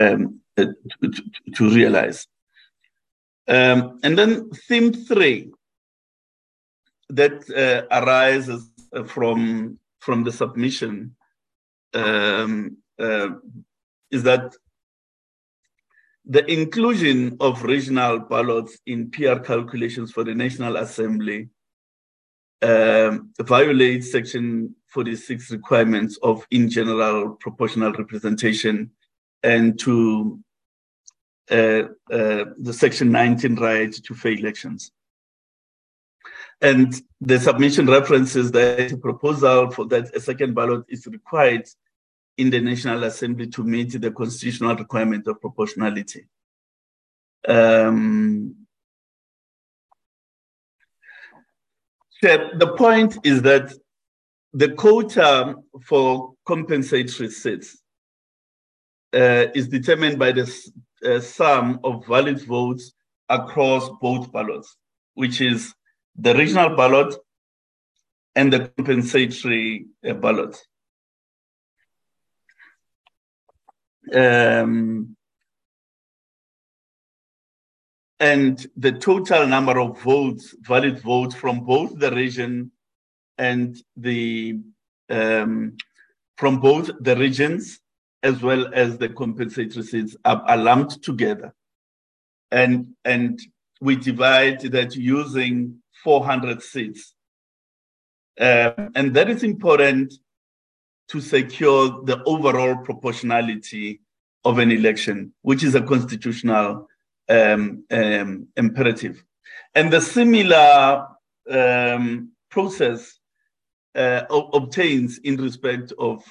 um, to, to, realize. Um, and then theme three that uh, arises from from the submission um, uh, is that the inclusion of regional ballots in PR calculations for the National Assembly um, violates Section 46 requirements of in general proportional representation and to uh, uh, the Section 19 right to fair elections. And the submission references that a proposal for that a second ballot is required in the National Assembly to meet the constitutional requirement of proportionality. Um, the point is that the quota for compensatory seats uh, is determined by the uh, sum of valid votes across both ballots, which is the regional ballot and the compensatory uh, ballot. Um, and the total number of votes, valid votes from both the region and the um, from both the regions as well as the compensatory seats are, are lumped together. And, and we divide that using 400 seats. Uh, and that is important to secure the overall proportionality of an election, which is a constitutional um, um, imperative. And the similar um, process uh, obtains in respect of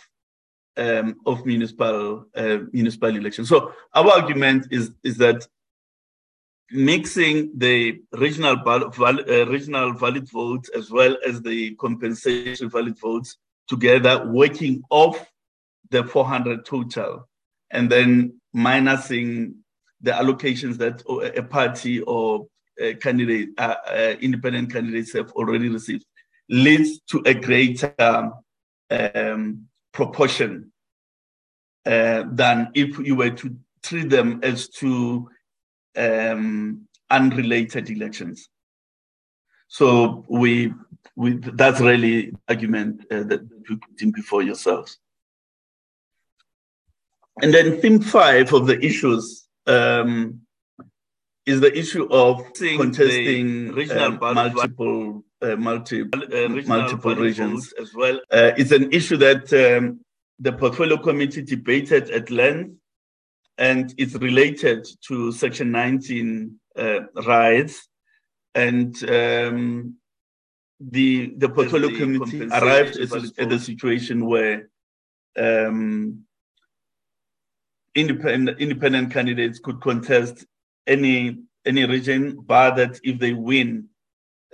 um, of municipal uh, municipal elections. So our argument is is that mixing the regional val uh, regional valid votes as well as the compensation valid votes together, working off the 400 total, and then minusing the allocations that a party or a candidate, uh, uh, independent candidates have already received, leads to a greater um, proportion uh, than if you were to treat them as two um, unrelated elections. So we, we that's really argument uh, that you put in before yourselves. And then theme five of the issues um, is the issue of contesting regional uh, multiple uh, multi, uh, multiple regions as well. Uh, it's an issue that um, the portfolio committee debated at length, and it's related to Section 19 uh, rights. And um, the the portfolio the committee arrived at, at, a situation where um, independent independent candidates could contest any any region, but that if they win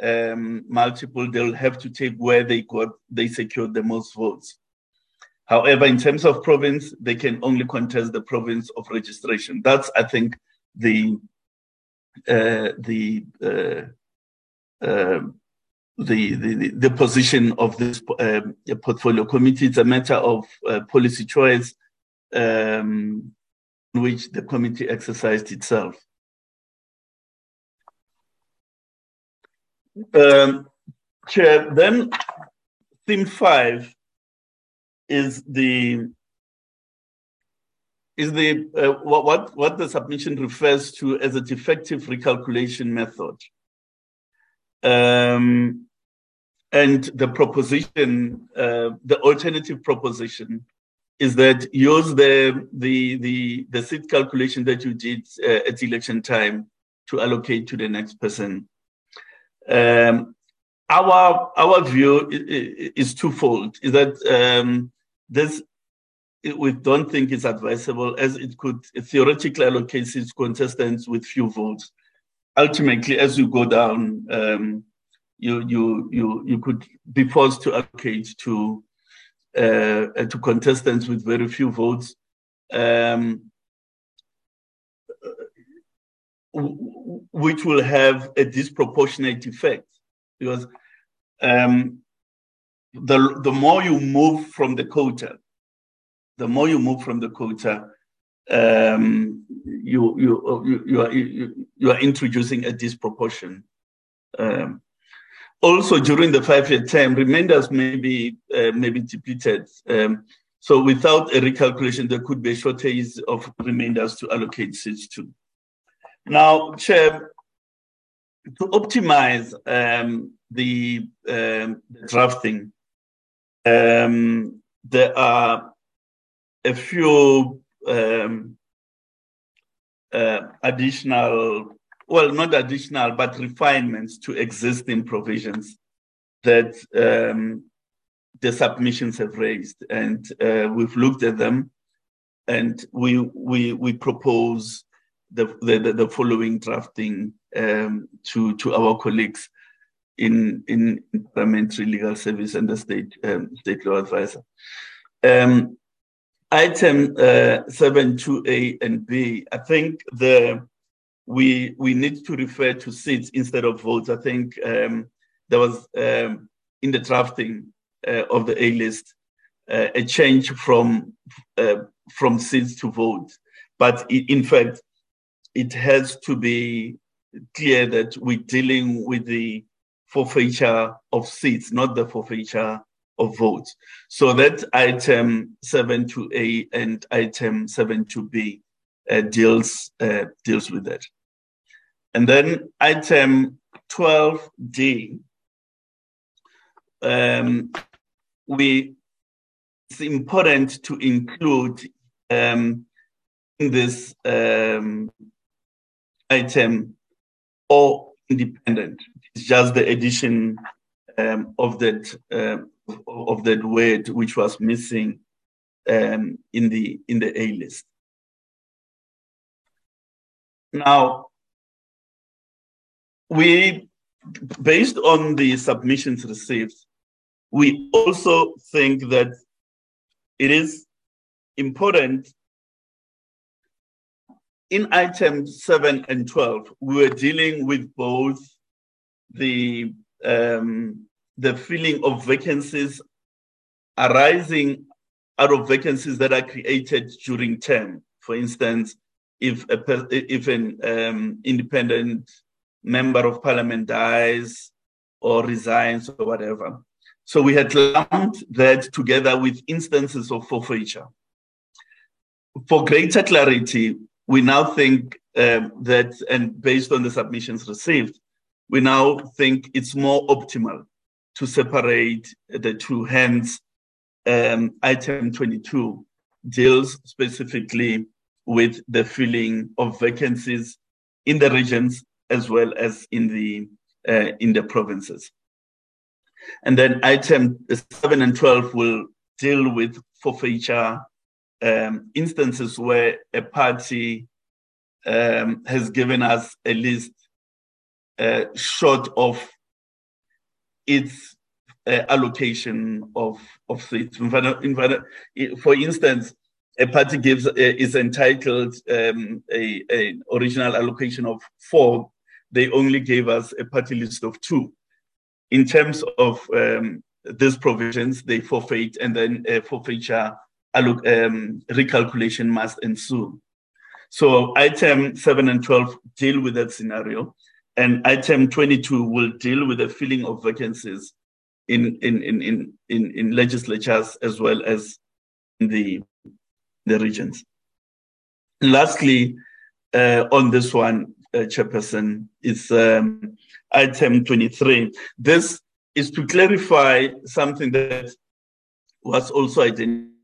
um, multiple, they'll have to take where they got they secured the most votes. However, in terms of province, they can only contest the province of registration. That's, I think, the uh, the, uh, uh, the, the the position of this um, portfolio committee. It's a matter of uh, policy choice, um, which the committee exercised itself. Um, Chair, then theme five is the is the uh, what what the submission refers to as a defective recalculation method. Um, and the proposition, uh, the alternative proposition, is that use the the the the seat calculation that you did uh, at election time to allocate to the next person. Um, our our view is, twofold: is that um, this we don't think it's advisable as it could theoretically allocate its contestants with few votes. Ultimately, as you go down, um, you you you you could be forced to allocate to uh, to contestants with very few votes. Um, which will have a disproportionate effect because um, the, the more you move from the quota, the more you move from the quota, um, you, you, you, are, you, are introducing a disproportion. Um, also, during the five-year term, remainders may be, uh, may be depleted. Um, so without a recalculation, there could be a shortage of remainders to allocate seats to. Now, Chair, to optimize um, the, um, the, drafting, um, there are a few um, uh, additional, well, not additional, but refinements to existing provisions that um, the submissions have raised. And uh, we've looked at them and we, we, we propose the, the, the following drafting um, to, to our colleagues in, in parliamentary legal service and the state, um, state law advisor. Um, item uh, 72A and B, I think the we we need to refer to seats instead of votes. I think um, there was um, in the drafting uh, of the A list uh, a change from uh, from seats to votes, but in fact it has to be clear that we're dealing with the forfeiture of seats, not the forfeiture of votes. So that item 7 to A and item 7 to B uh, deals, uh, deals with that. And then item 12D, um, we, it's important to include um, in this um, item or independent. It's just the addition um, of that uh, of that word which was missing um, in the in the A list. Now, we, based on the submissions received, we also think that it is important in items 7 and 12, we were dealing with both the um, the filling of vacancies arising out of vacancies that are created during term. For instance, if a, if an um, independent member of parliament dies or resigns or whatever. So we had lumped that together with instances of forfeiture. For greater clarity, we now think um, that, and based on the submissions received, we now think it's more optimal to separate the two. Hence, um, item 22 deals specifically with the filling of vacancies in the regions as well as in the uh, in the provinces. And then item 7 and 12 will deal with forfeiture um, instances where a party um, has given us a list uh, short of its uh, allocation of, of seats. For instance, a party gives uh, is entitled um, a, a, original allocation of four. They only gave us a party list of two. In terms of um, these provisions, they forfeit, and then a forfeiture um, recalculation must ensue. So item 7 and 12 deal with that scenario. And item 22 will deal with the filling of vacancies in, in, in, in, in, in legislatures as well as the, the regions. Lastly, uh, on this one, uh, Chairperson, is um, item 23. This is to clarify something that was also identified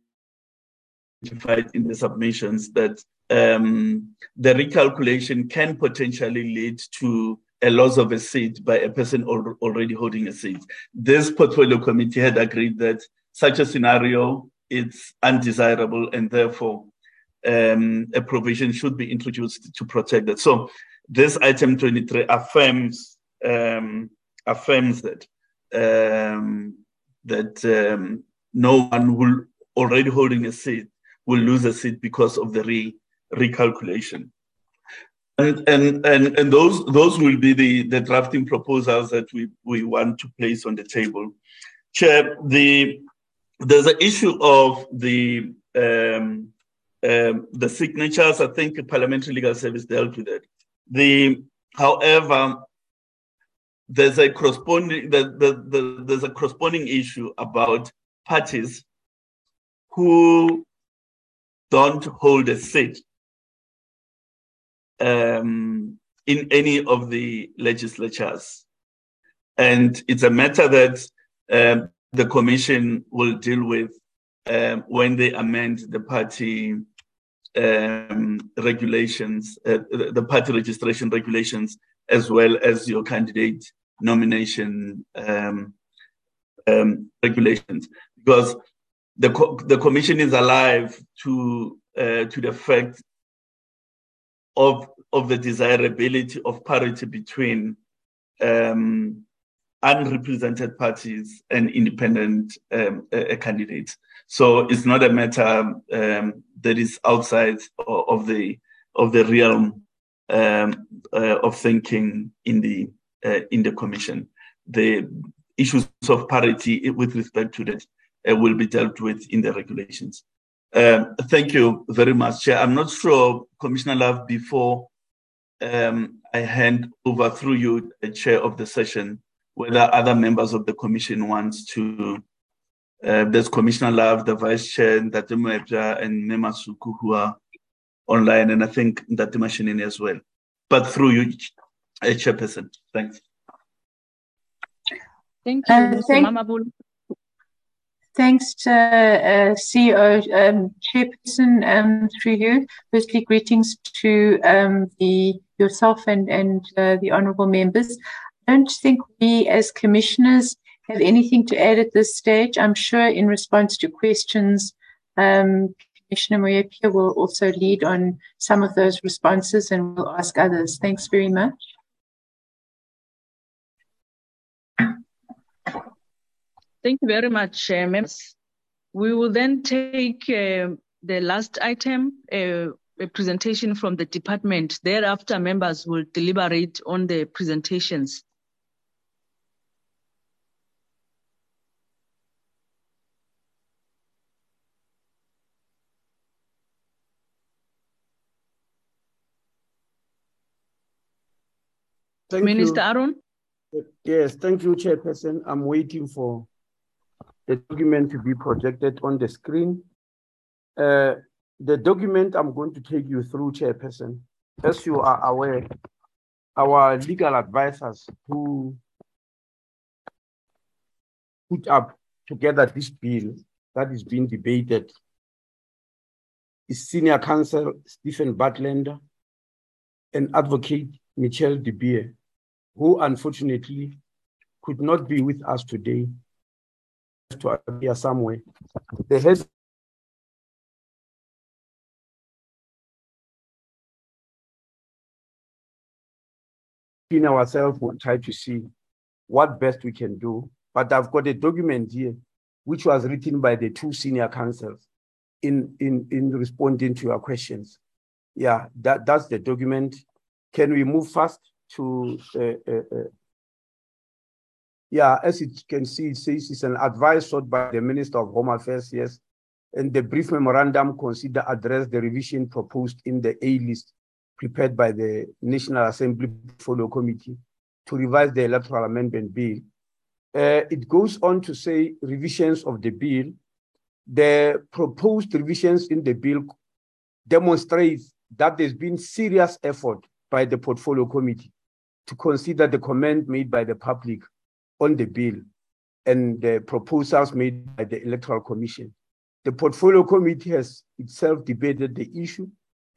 in the submissions that um, the recalculation can potentially lead to a loss of a seat by a person al- already holding a seat. This portfolio committee had agreed that such a scenario is undesirable and therefore um, a provision should be introduced to protect that. So this item 23 affirms um, affirms that um, that um, no one will already holding a seat will lose a seat because of the re- recalculation. And, and, and, and those, those will be the, the drafting proposals that we, we want to place on the table. Chair, the, there's an issue of the, um, um, the signatures, I think the Parliamentary Legal Service dealt with it. The, however, there's a corresponding the, the, the, there's a corresponding issue about parties who don't hold a seat um, in any of the legislatures. And it's a matter that um, the Commission will deal with um, when they amend the party um, regulations, uh, the party registration regulations, as well as your candidate nomination um, um, regulations. Because the, co- the Commission is alive to, uh, to the fact of, of the desirability of parity between um, unrepresented parties and independent um, uh, candidates. So it's not a matter um, that is outside of the of the realm um, uh, of thinking in the uh, in the commission. The issues of parity with respect to that uh, will be dealt with in the regulations. Um, thank you very much, Chair. I'm not sure, Commissioner Love, before um, I hand over through you, the Chair of the session, whether other members of the Commission want to uh, there's Commissioner Love, the Vice Chair, Ndate Moepya, and Mema Suku, who are online, and I think Ndate Mashinini as well. But through you, a chairperson. Thanks. Thank you, uh, Mr. Thank, Mamabolo. Thanks, uh, uh, CEO, um, Chairperson, um, through you. Firstly, greetings to um, the yourself and, and uh, the honourable members. I don't think we as commissioners have anything to add at this stage? I'm sure in response to questions, um, Commissioner Moepya will also lead on some of those responses and will ask others. Thanks very much. Thank you very much, uh, members. We will then take uh, the last item, uh, a presentation from the department. Thereafter, members will deliberate on the presentations. Thank Minister you. Aaron? Yes, thank you, Chairperson. I'm waiting for the document to be projected on the screen. Uh, the document I'm going to take you through, Chairperson, as you are aware, our legal advisors who put up together this bill that is being debated is Senior Counsel Steven Budlender and Advocate Michelle De Beer who unfortunately could not be with us today to appear somewhere. The head in ourselves will try to see what best we can do. But I've got a document here which was written by the two senior counsels in, in, in responding to your questions. Yeah, that, that's the document. Can we move fast? to, uh, uh, uh, yeah, as you can see, it says it's an advice sought by the Minister of Home Affairs, yes, and the brief memorandum consider address the revision proposed in the A list prepared by the National Assembly Portfolio Committee to revise the Electoral Amendment Bill. Uh, it goes on to say revisions of the bill. The proposed revisions in the bill demonstrate that there's been serious effort by the Portfolio Committee to consider the comment made by the public on the bill and the proposals made by the Electoral Commission. The Portfolio Committee has itself debated the issue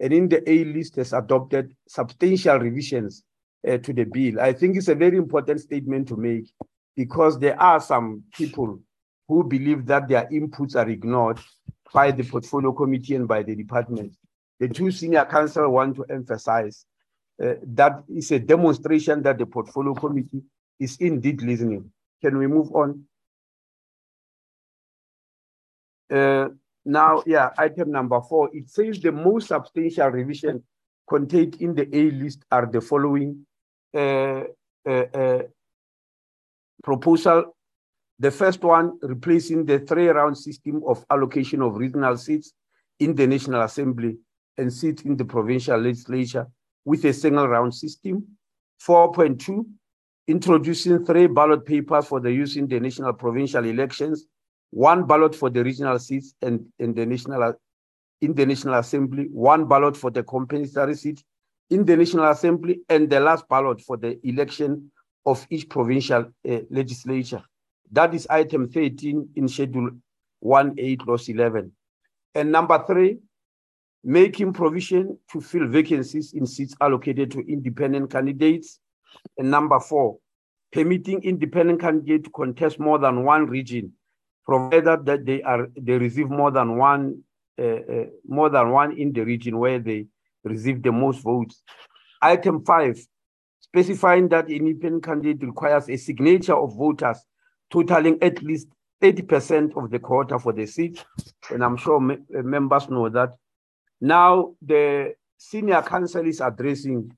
and in the A list has adopted substantial revisions uh, to the bill. I think it's a very important statement to make because there are some people who believe that their inputs are ignored by the Portfolio Committee and by the department. The two senior counsel want to emphasize uh, it's a demonstration that the portfolio committee is indeed listening. Can we move on? Uh, now, yeah, item number four, it says the most substantial revision contained in the A list are the following uh, uh, uh proposal. The first one, replacing the three-round system of allocation of regional seats in the National Assembly and seats in the provincial legislature with a single round system. 4.2, introducing three ballot papers for the use in the national provincial elections, one ballot for the regional seats and in the national in the National Assembly, one ballot for the compensatory seat in the National Assembly, and the last ballot for the election of each provincial uh, legislature. That is item 13 in Schedule 1.8, Clause 11. And number three, making provision to fill vacancies in seats allocated to independent candidates. And number four, permitting independent candidates to contest more than one region, provided that they are they receive more than one uh, uh, more than one in the region where they receive the most votes. Item five, specifying that independent candidate requires a signature of voters totaling at least 80% of the quota for the seat. And I'm sure me uh, members know that. Now, the senior council is addressing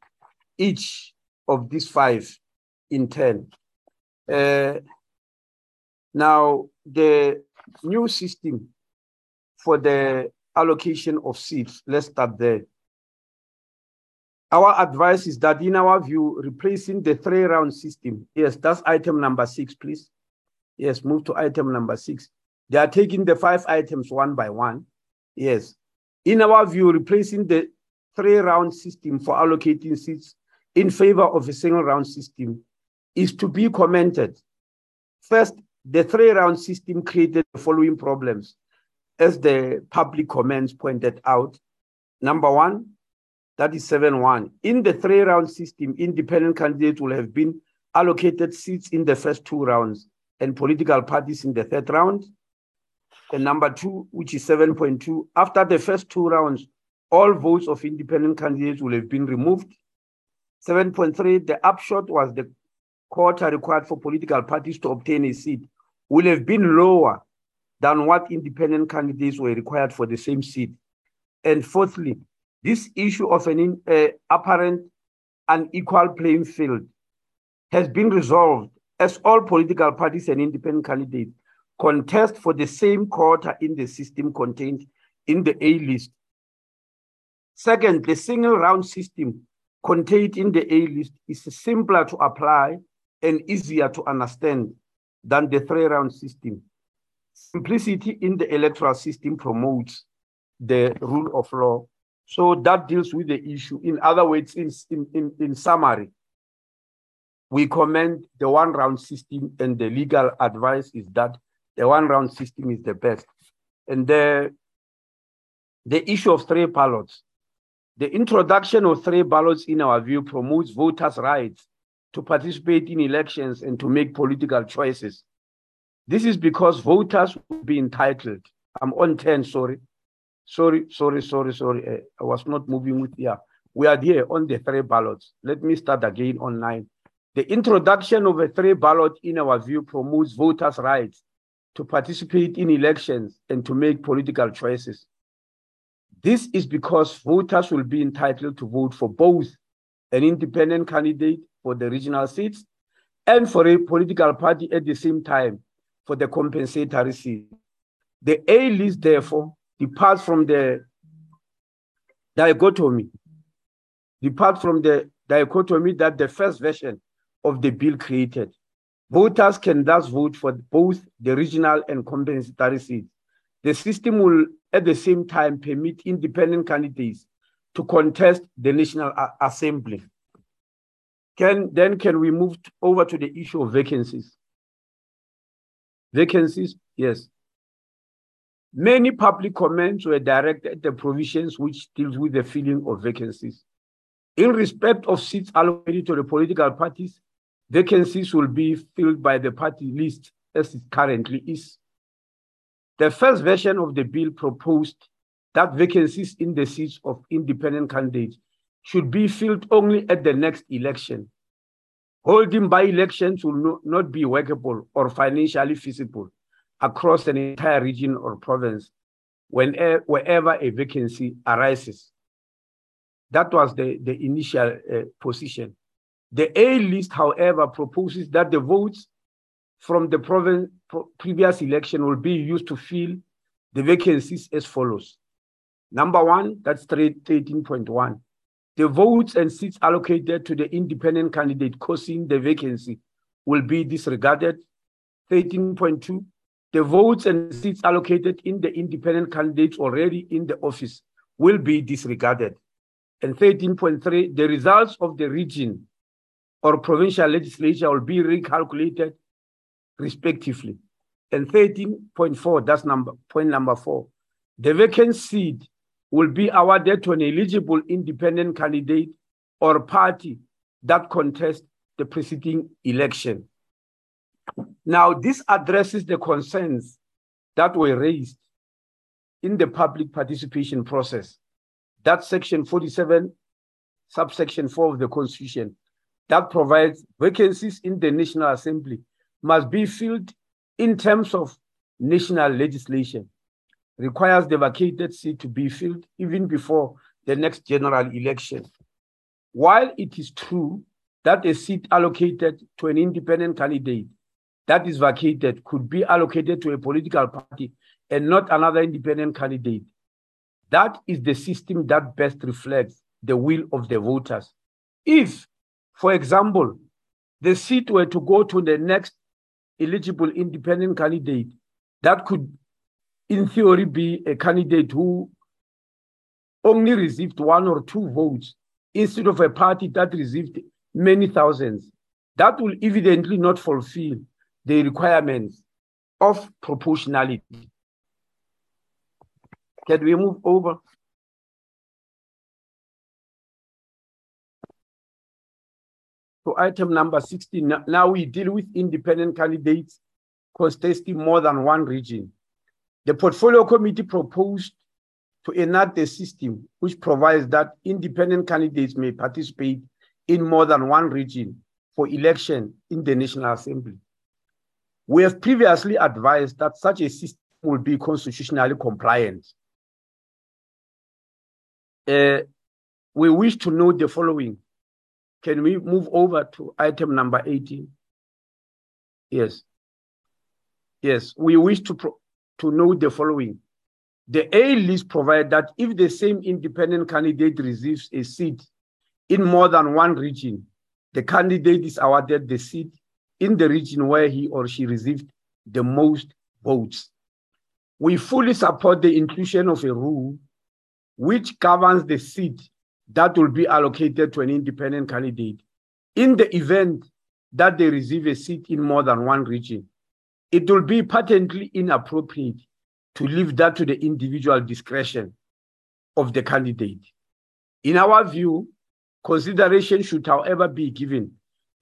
each of these five in turn. Uh, now, the new system for the allocation of seats, let's start there. Our advice is that, in our view, replacing the three round system, yes, that's item number six, please. Yes, move to item number six. They are taking the five items one by one. Yes. In our view, replacing the three round system for allocating seats in favor of a single round system is to be commented. First, the three round system created the following problems, as the public comments pointed out. Number one, that is 7 1. In the three round system, independent candidates will have been allocated seats in the first two rounds and political parties in the third round. And number two, which is 7.2, after the first two rounds, all votes of independent candidates will have been removed. 7.3, the upshot was the quota required for political parties to obtain a seat will have been lower than what independent candidates were required for the same seat. And fourthly, this issue of an uh, apparent unequal playing field has been resolved as all political parties and independent candidates contest for the same quota in the system contained in the A list. Second, the single round system contained in the A list is simpler to apply and easier to understand than the three round system. Simplicity in the electoral system promotes the rule of law. So that deals with the issue. In other words, in, in, in summary, we commend the one round system and the legal advice is that the one round system is the best. And the, the issue of three ballots, the introduction of three ballots in our view promotes voters' rights to participate in elections and to make political choices. This is because voters will be entitled. I'm on 10, sorry. Sorry, sorry, sorry, sorry. Uh, I was not moving with, yeah. We are here on the three ballots. Let me start again on nine. The introduction of a three ballot, in our view, promotes voters' rights to participate in elections and to make political choices. This is because voters will be entitled to vote for both an independent candidate for the regional seats and for a political party at the same time for the compensatory seat. The A list, therefore, departs from the dichotomy, depart from the dichotomy that the first version of the bill created. Voters can thus vote for both the regional and compensatory seats. The system will at the same time permit independent candidates to contest the National Assembly. Can, then can we move over to the issue of vacancies? Vacancies, yes. Many public comments were directed at the provisions which deals with the filling of vacancies. In respect of seats allocated to the political parties, vacancies will be filled by the party list as it currently is. The first version of the bill proposed that vacancies in the seats of independent candidates should be filled only at the next election. Holding by elections will no, not be workable or financially feasible across an entire region or province whenever, wherever a vacancy arises. That was the, the initial uh, position. The A list, however, proposes that the votes from the province, previous election will be used to fill the vacancies as follows. Number one, that's 13.1. The votes and seats allocated to the independent candidate causing the vacancy will be disregarded. 13.2, the votes and seats allocated in the independent candidates already in the office will be disregarded. And 13.3, the results of the region or provincial legislature will be recalculated respectively. And 13.4, that's number point number four. The vacant seat will be awarded to an eligible independent candidate or party that contests the preceding election. Now, this addresses the concerns that were raised in the public participation process. That section 47, subsection 4 of the Constitution, that provides vacancies in the National Assembly must be filled in terms of national legislation, requires the vacated seat to be filled even before the next general election. While it is true that a seat allocated to an independent candidate that is vacated could be allocated to a political party and not another independent candidate, that is the system that best reflects the will of the voters. If, for example, the seat were to go to the next eligible independent candidate, that could, in theory, be a candidate who only received one or two votes instead of a party that received many thousands. That will evidently not fulfill the requirements of proportionality. Can we move over? To item number 16, now we deal with independent candidates contesting more than one region. The portfolio committee proposed to enact a system which provides that independent candidates may participate in more than one region for election in the National Assembly. We have previously advised that such a system will be constitutionally compliant uh, we wish to know the following. Can we move over to item number 18? Yes. Yes, we wish to, to know the following. The A list provides that if the same independent candidate receives a seat in more than one region, the candidate is awarded the seat in the region where he or she received the most votes. We fully support the inclusion of a rule which governs the seat that will be allocated to an independent candidate in the event that they receive a seat in more than one region. It will be patently inappropriate to leave that to the individual discretion of the candidate. In our view, consideration should, however, be given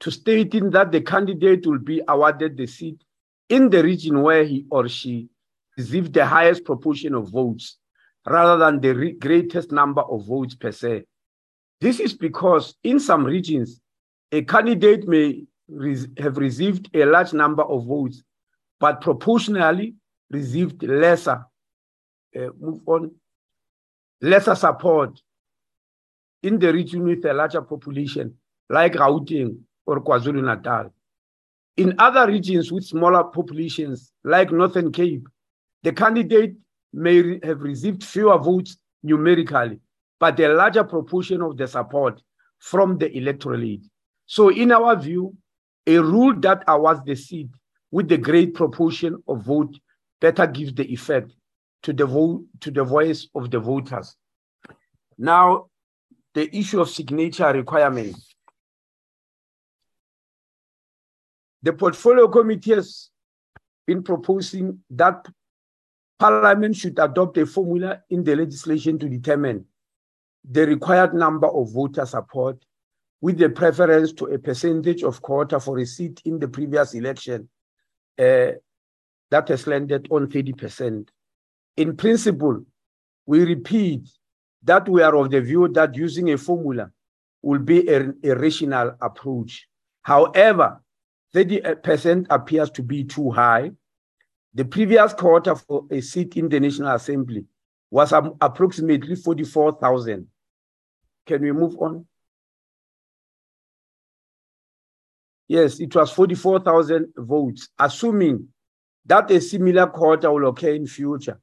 to stating that the candidate will be awarded the seat in the region where he or she received the highest proportion of votes rather than the greatest number of votes per se. This is because in some regions, a candidate may have received a large number of votes, but proportionally received lesser, uh, move on, lesser support in the region with a larger population, like Gauteng or KwaZulu-Natal. In other regions with smaller populations, like Northern Cape, the candidate may have received fewer votes numerically, but a larger proportion of the support from the electorate. So, in our view, a rule that awards the seat with the great proportion of vote better gives the effect to the vote to the voice of the voters. Now, the issue of signature requirements. The portfolio committee has been proposing that Parliament should adopt a formula in the legislation to determine the required number of voter support with the preference to a percentage of quota for a seat in the previous election uh, that has landed on 30%. In principle, we repeat that we are of the view that using a formula will be a, a rational approach. However, 30% appears to be too high the previous quota for a seat in the National Assembly was um, approximately 44,000. Can we move on? Yes, it was 44,000 votes, assuming that a similar quota will occur in future.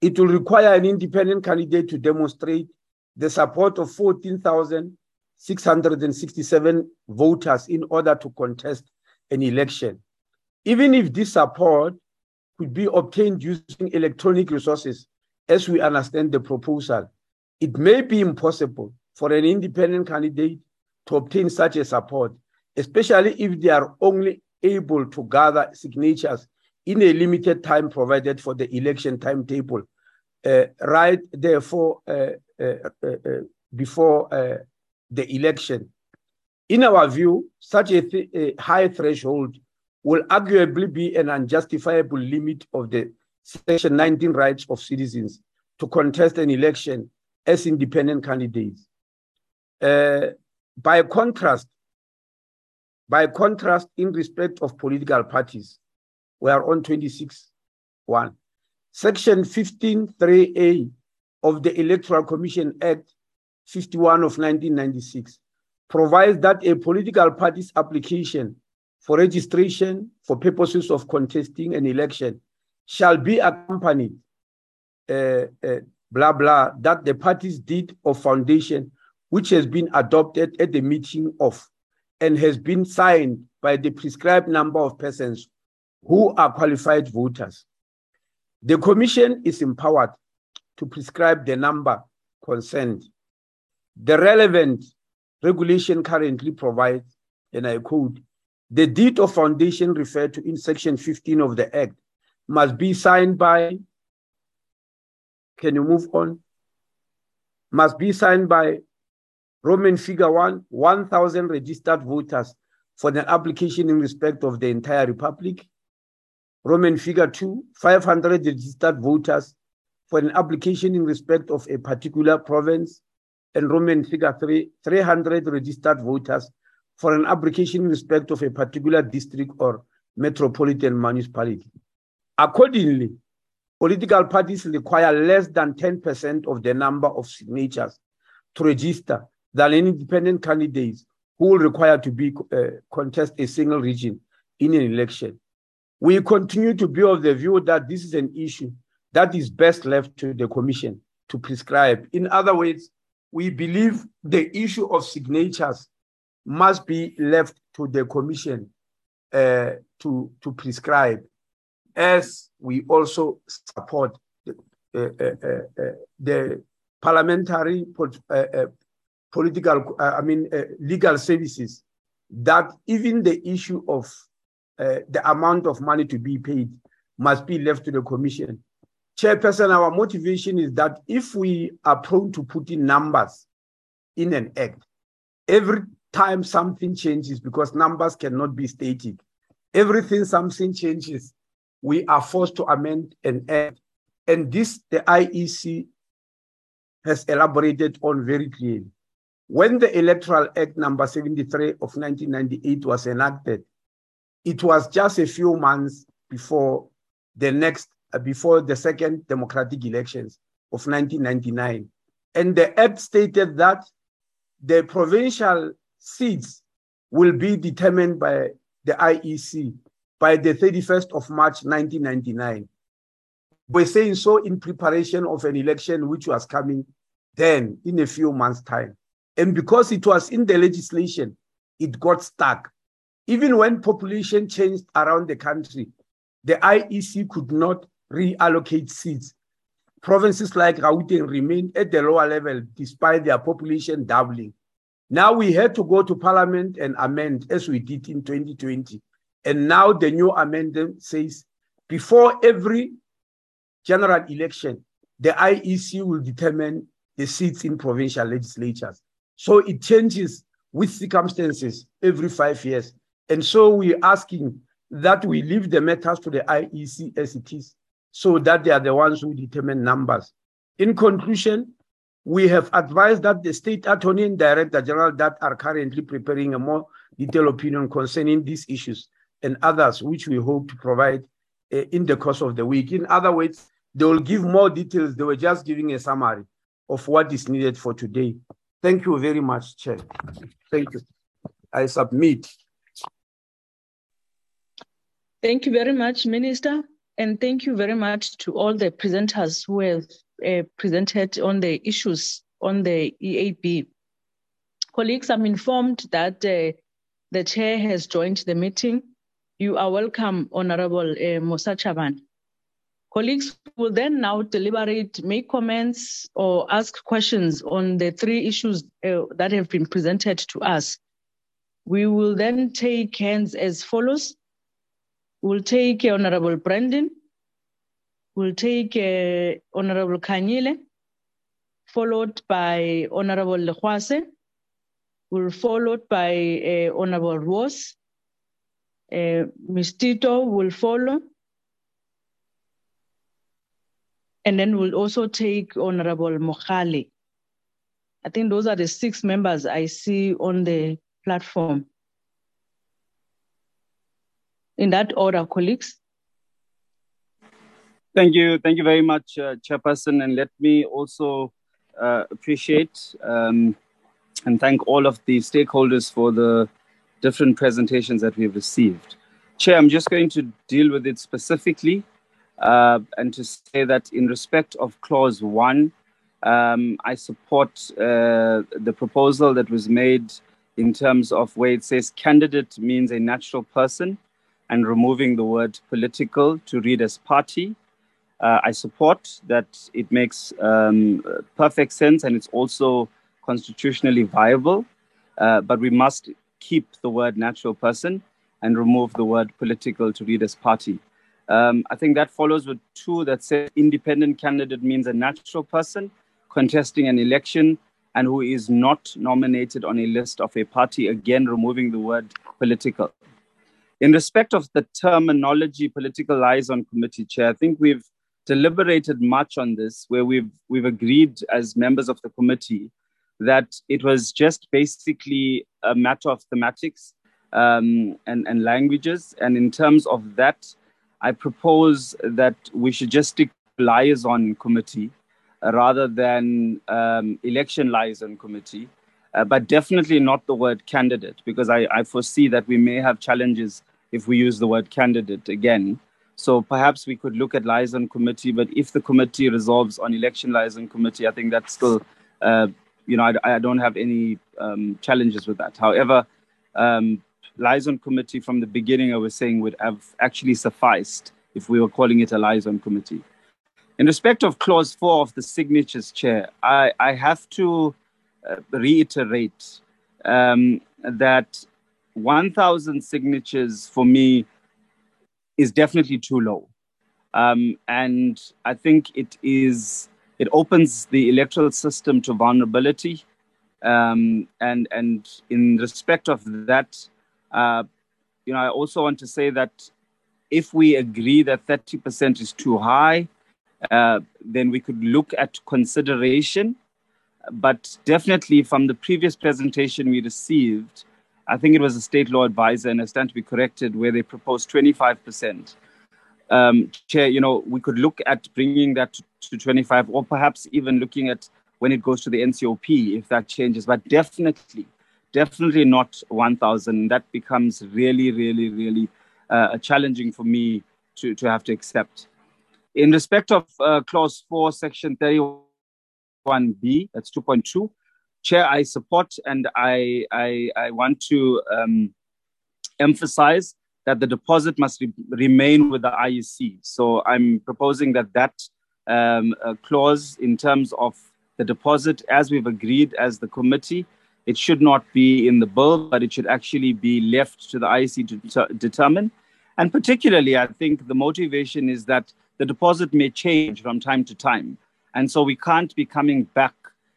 It will require an independent candidate to demonstrate the support of 14,667 voters in order to contest an election. Even if this support could be obtained using electronic resources, as we understand the proposal, it may be impossible for an independent candidate to obtain such a support, especially if they are only able to gather signatures in a limited time provided for the election timetable, uh, right therefore uh, uh, uh, uh before uh, the election. In our view, such a, th a high threshold will arguably be an unjustifiable limit of the Section 19 rights of citizens to contest an election as independent candidates. Uh, by contrast, by contrast, in respect of political parties, we are on 26 1. Section 15.3a of the Electoral Commission Act 51 of 1996 provides that a political party's application for registration for purposes of contesting an election shall be accompanied, uh, uh, blah, blah, that the party's deed of foundation, which has been adopted at the meeting of and has been signed by the prescribed number of persons who are qualified voters. The Commission is empowered to prescribe the number concerned. The relevant regulation currently provides, and I quote, the deed of foundation referred to in section 15 of the Act must be signed by, can you move on? Must be signed by Roman figure one, 1,000 registered voters for the application in respect of the entire republic. Roman figure two, 500 registered voters for an application in respect of a particular province. And Roman figure three, 300 registered voters for an application in respect of a particular district or metropolitan municipality. Accordingly, political parties require less than 10% of the number of signatures to register than independent candidates who will require to be uh, contest a single region in an election. We continue to be of the view that this is an issue that is best left to the commission to prescribe. In other words, we believe the issue of signatures must be left to the commission uh, to, to prescribe, as we also support the, uh, uh, uh the parliamentary uh, uh, political, uh, I mean, uh, legal services, that even the issue of uh, the amount of money to be paid must be left to the commission. Chairperson, our motivation is that if we are prone to putting numbers in an act, every time something changes because numbers cannot be static. Everything something changes, we are forced to amend an act. And this the IEC has elaborated on very clearly. When the Electoral Act number 73 of 1998 was enacted, it was just a few months before the next, uh, before the second democratic elections of 1999. And the act stated that the provincial seats will be determined by the IEC by the 31st of March 1999. We're saying so in preparation of an election which was coming then in a few months' time. And because it was in the legislation, it got stuck. Even when population changed around the country, the IEC could not reallocate seats. Provinces like Gauteng remained at the lower level despite their population doubling. Now we had to go to parliament and amend as we did in 2020. And now the new amendment says before every general election, the IEC will determine the seats in provincial legislatures. So it changes with circumstances every five years. And so we're asking that we leave the matters to the IEC as it is, so that they are the ones who determine numbers. In conclusion, we have advised that the state attorney and director general that are currently preparing a more detailed opinion concerning these issues and others, which we hope to provide uh, in the course of the week. In other words, they will give more details. They were just giving a summary of what is needed for today. Thank you very much, Chair. Thank you. I submit. Thank you very much, Minister. And thank you very much to all the presenters who have uh, presented on the issues on the EAB. Colleagues, I'm informed that uh, the chair has joined the meeting. You are welcome, Honorable uh, Chabane. Colleagues will then now deliberate, make comments, or ask questions on the three issues uh, that have been presented to us. We will then take hands as follows. We'll take Honorable Brendan. We'll take uh, Honorable Kanyile, followed by Honorable Lehuase. We'll followed by uh, Honorable Roos. Uh, Tito will follow. And then we'll also take Honorable Mohali. I think those are the six members I see on the platform. In that order, colleagues. Thank you. Thank you very much, uh, Chairperson. And let me also uh, appreciate um, and thank all of the stakeholders for the different presentations that we've received. Chair, I'm just going to deal with it specifically uh, and to say that in respect of clause one, um, I support uh, the proposal that was made in terms of where it says candidate means a natural person and removing the word political to read as party. Uh, I support that it makes um, perfect sense and it's also constitutionally viable, uh, but we must keep the word natural person and remove the word political to read as party. Um, I think that follows with two that say independent candidate means a natural person contesting an election and who is not nominated on a list of a party, again, removing the word political. In respect of the terminology political liaison committee chair, I think we've deliberated much on this, where we've, we've agreed as members of the committee that it was just basically a matter of thematics um, and, and languages. And in terms of that, I propose that we should just stick liaison committee uh, rather than um, election liaison committee, uh, but definitely not the word candidate, because I, I foresee that we may have challenges if we use the word candidate again. So perhaps we could look at liaison committee, but if the committee resolves on election liaison committee, I think that's still, uh, you know, I, I, don't have any um, challenges with that. However, um, liaison committee from the beginning, I was saying, would have actually sufficed if we were calling it a liaison committee. In respect of clause four of the signatures, Chair, I, I have to uh, reiterate um, that 1,000 signatures for me is definitely too low. Um, and I think it is it opens the electoral system to vulnerability. Um, and and in respect of that, uh, you know, I also want to say that if we agree that 30% is too high, uh, then we could look at consideration. But definitely from the previous presentation we received, I think it was a state law advisor, and I stand to be corrected, where they proposed 25%. Um, Chair, you know, we could look at bringing that to, to 25, or perhaps even looking at when it goes to the NCOP, if that changes. But definitely, definitely not 1,000. That becomes really, really, really uh, challenging for me to, to have to accept. In respect of uh, clause 4, section 31b, that's 2.2, Chair, I support and I, I, I want to um, emphasize that the deposit must re- remain with the IEC. So I'm proposing that that um, uh, clause in terms of the deposit, as we've agreed as the committee, it should not be in the bill, but it should actually be left to the IEC to ter- determine. And particularly, I think the motivation is that the deposit may change from time to time. And so we can't be coming back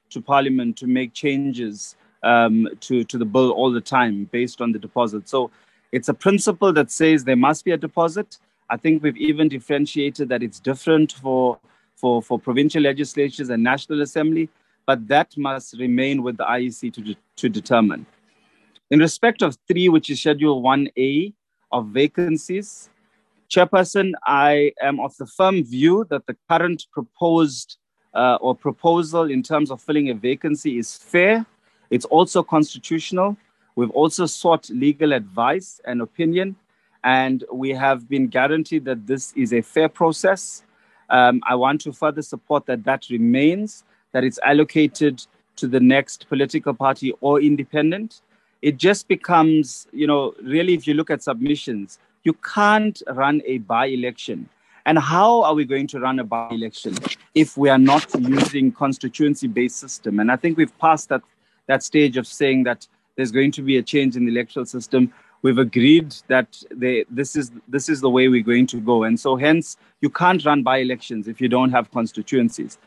to Parliament to make changes um, to, to the bill all the time based on the deposit. So it's a principle that says there must be a deposit. I think we've even differentiated that it's different for, for, for provincial legislatures and National Assembly, but that must remain with the IEC to, de- to determine. In respect of three, which is Schedule 1A of vacancies, Chairperson, I am of the firm view that the current proposed uh, or proposal in terms of filling a vacancy is fair. It's also constitutional. We've also sought legal advice and opinion. and we have been guaranteed that this is a fair process. Um, I want to further support that that remains, that it's allocated to the next political party or independent. It just becomes, you know, really, if you look at submissions, you can't run a by election. And how are we going to run a by election if we are not using constituency based system? And I think we've passed that, that stage of saying that there's going to be a change in the electoral system. We've agreed that they, this, is, this is the way we're going to go. And so, hence, you can't run by elections if you don't have constituencies.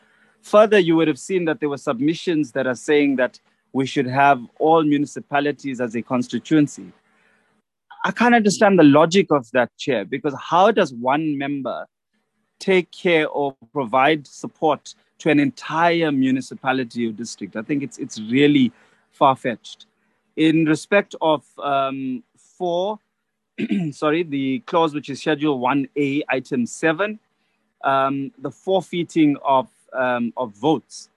Further, you would have seen that there were submissions that are saying that we should have all municipalities as a constituency. I can't understand the logic of that, Chair, because how does one member take care or provide support to an entire municipality or district? I think it's, it's really far fetched. In respect of um, four, sorry, the clause which is Schedule 1A, Item 7, um, the forfeiting of, um, of votes.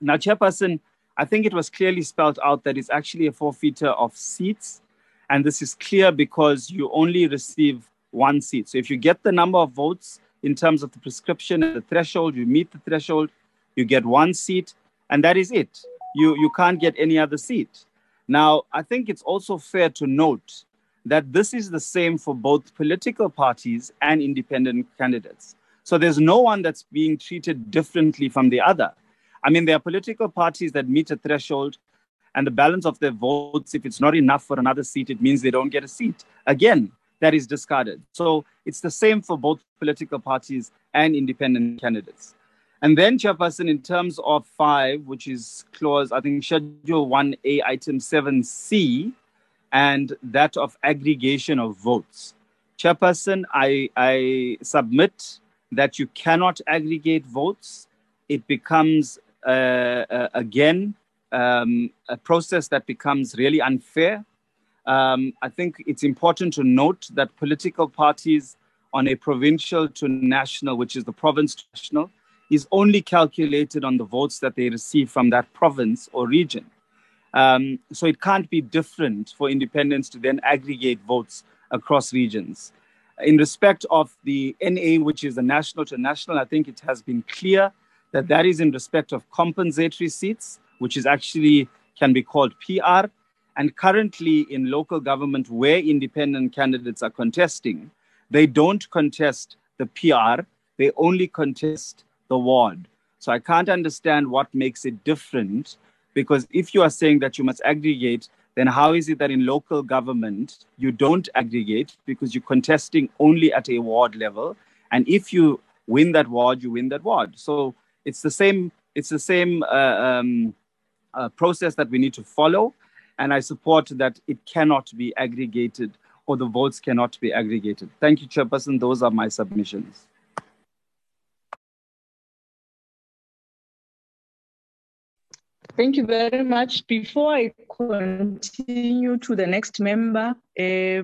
Now, Chairperson, I think it was clearly spelled out that it's actually a forfeiture of seats and this is clear because you only receive one seat. So if you get the number of votes in terms of the prescription and the threshold, you meet the threshold, you get one seat, and that is it. You, you can't get any other seat. Now, I think it's also fair to note that this is the same for both political parties and independent candidates. So there's no one that's being treated differently from the other. I mean, there are political parties that meet a threshold and the balance of their votes, if it's not enough for another seat, it means they don't get a seat. Again, that is discarded. So it's the same for both political parties and independent candidates. And then, Chairperson, in terms of five, which is clause, I think, Schedule 1A, Item 7C, and that of aggregation of votes. Chairperson, I, I submit that you cannot aggregate votes. It becomes, uh, uh, again, um, a process that becomes really unfair. Um, I think it's important to note that political parties on a provincial to national, which is the province to national, is only calculated on the votes that they receive from that province or region. Um, so it can't be different for independents to then aggregate votes across regions. In respect of the NA, which is the national to national, I think it has been clear that that is in respect of compensatory seats which is actually can be called PR. And currently in local government, where independent candidates are contesting, they don't contest the PR, they only contest the ward. So I can't understand what makes it different because if you are saying that you must aggregate, then how is it that in local government you don't aggregate because you're contesting only at a ward level? And if you win that ward, you win that ward. So it's the same. It's the same uh, um, uh, process that we need to follow. And I support that it cannot be aggregated or the votes cannot be aggregated. Thank you, Chairperson. Those are my submissions. Thank you very much. Before I continue to the next member, uh,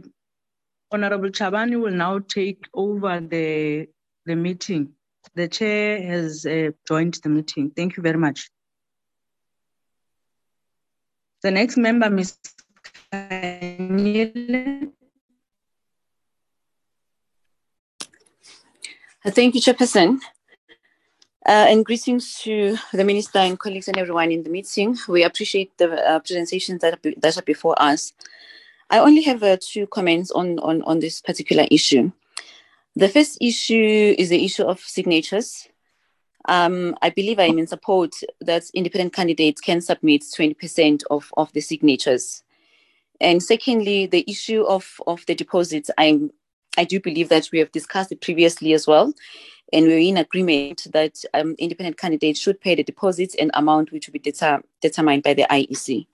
Honorable Chabane will now take over the, the meeting. The chair has uh, joined the meeting. Thank you very much. The next member, Ms. Kanyile. Uh, thank you, Chairperson. Uh, and greetings to the Minister and colleagues and everyone in the meeting. We appreciate the uh, presentations that are, that are before us. I only have uh, two comments on, on, on this particular issue. The first issue is the issue of signatures. Um, I believe I'm in support that independent candidates can submit 20% of, of the signatures. And secondly, the issue of, of the deposits, I'm, I do believe that we have discussed it previously as well. And we're in agreement that um, independent candidates should pay the deposits and amount which will be deter- determined by the IEC.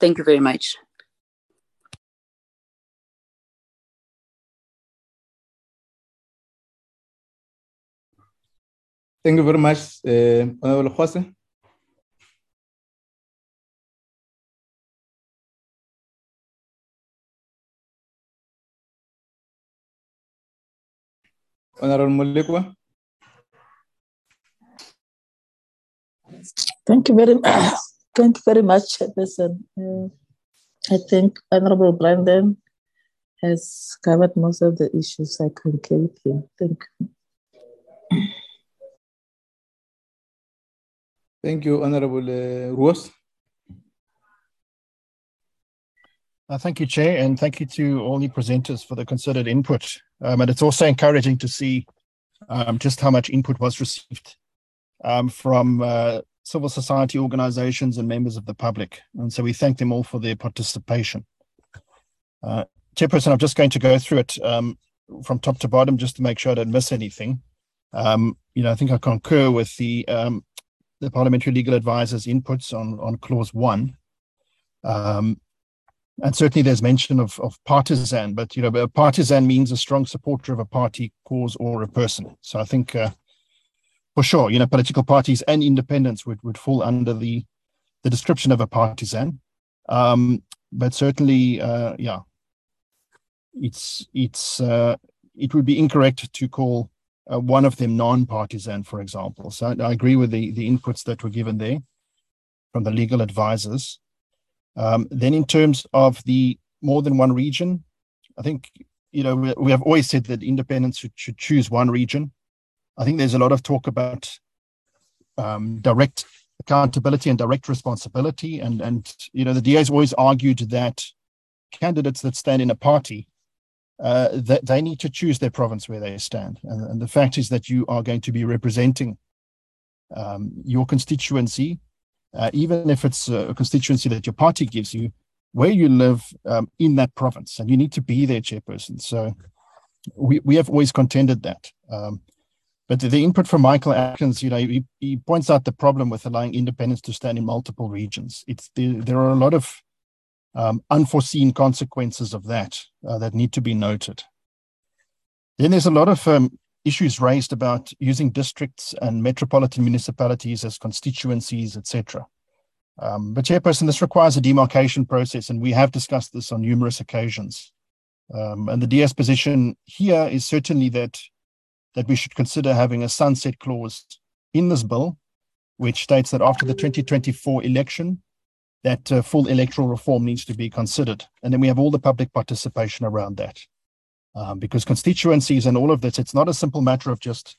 Thank you very much. Thank you very much, uh, Honorable Jose. Honorable Mulikwa. Thank you very much. Thank you very much, Chairperson. Uh, I think Honorable Brandon has covered most of the issues. I concur with him. Thank you. Thank you, Honorable uh, Roos. Uh, thank you, Chair, and thank you to all the presenters for the considered input. Um, and it's also encouraging to see um, just how much input was received um, from uh, civil society organizations and members of the public. And so we thank them all for their participation. Uh, Chairperson, I'm just going to go through it um, from top to bottom just to make sure I don't miss anything. Um, you know, I think I concur with the um, the parliamentary legal advisor's inputs on on clause one. Um, and certainly there's mention of, of partisan, but you know, a partisan means a strong supporter of a party, cause, or a person. So I think uh, for sure, you know, political parties and independents would, would fall under the the description of a partisan. Um, but certainly, uh, yeah, it's it's uh, it would be incorrect to call uh, one of them non-partisan, for example. So I agree with the the inputs that were given there from the legal advisors. Um, then, in terms of the more than one region, I think you know we, we have always said that independents should, should, choose one region. I think there's a lot of talk about um, direct accountability and direct responsibility, and and you know the DA has always argued that candidates that stand in a party uh, that they need to choose their province where they stand. And, and, the fact is that you are going to be representing um, your constituency, uh, even if it's a constituency that your party gives you, where you live um, in that province, and you need to be their chairperson. So we, we have always contended that. Um, but the, the, input from Michael Atkins, you know, he, he, points out the problem with allowing independents to stand in multiple regions. It's the, there are a lot of um, unforeseen consequences of that uh, that need to be noted. Then there's a lot of um, issues raised about using districts and metropolitan municipalities as constituencies, etc. Um, but Chairperson, this requires a demarcation process, and we have discussed this on numerous occasions. Um, and the DS position here is certainly that that we should consider having a sunset clause in this bill, which states that after the 2024 election, that uh, full electoral reform needs to be considered. And then we have all the public participation around that. Um, because constituencies and all of this, it's not a simple matter of just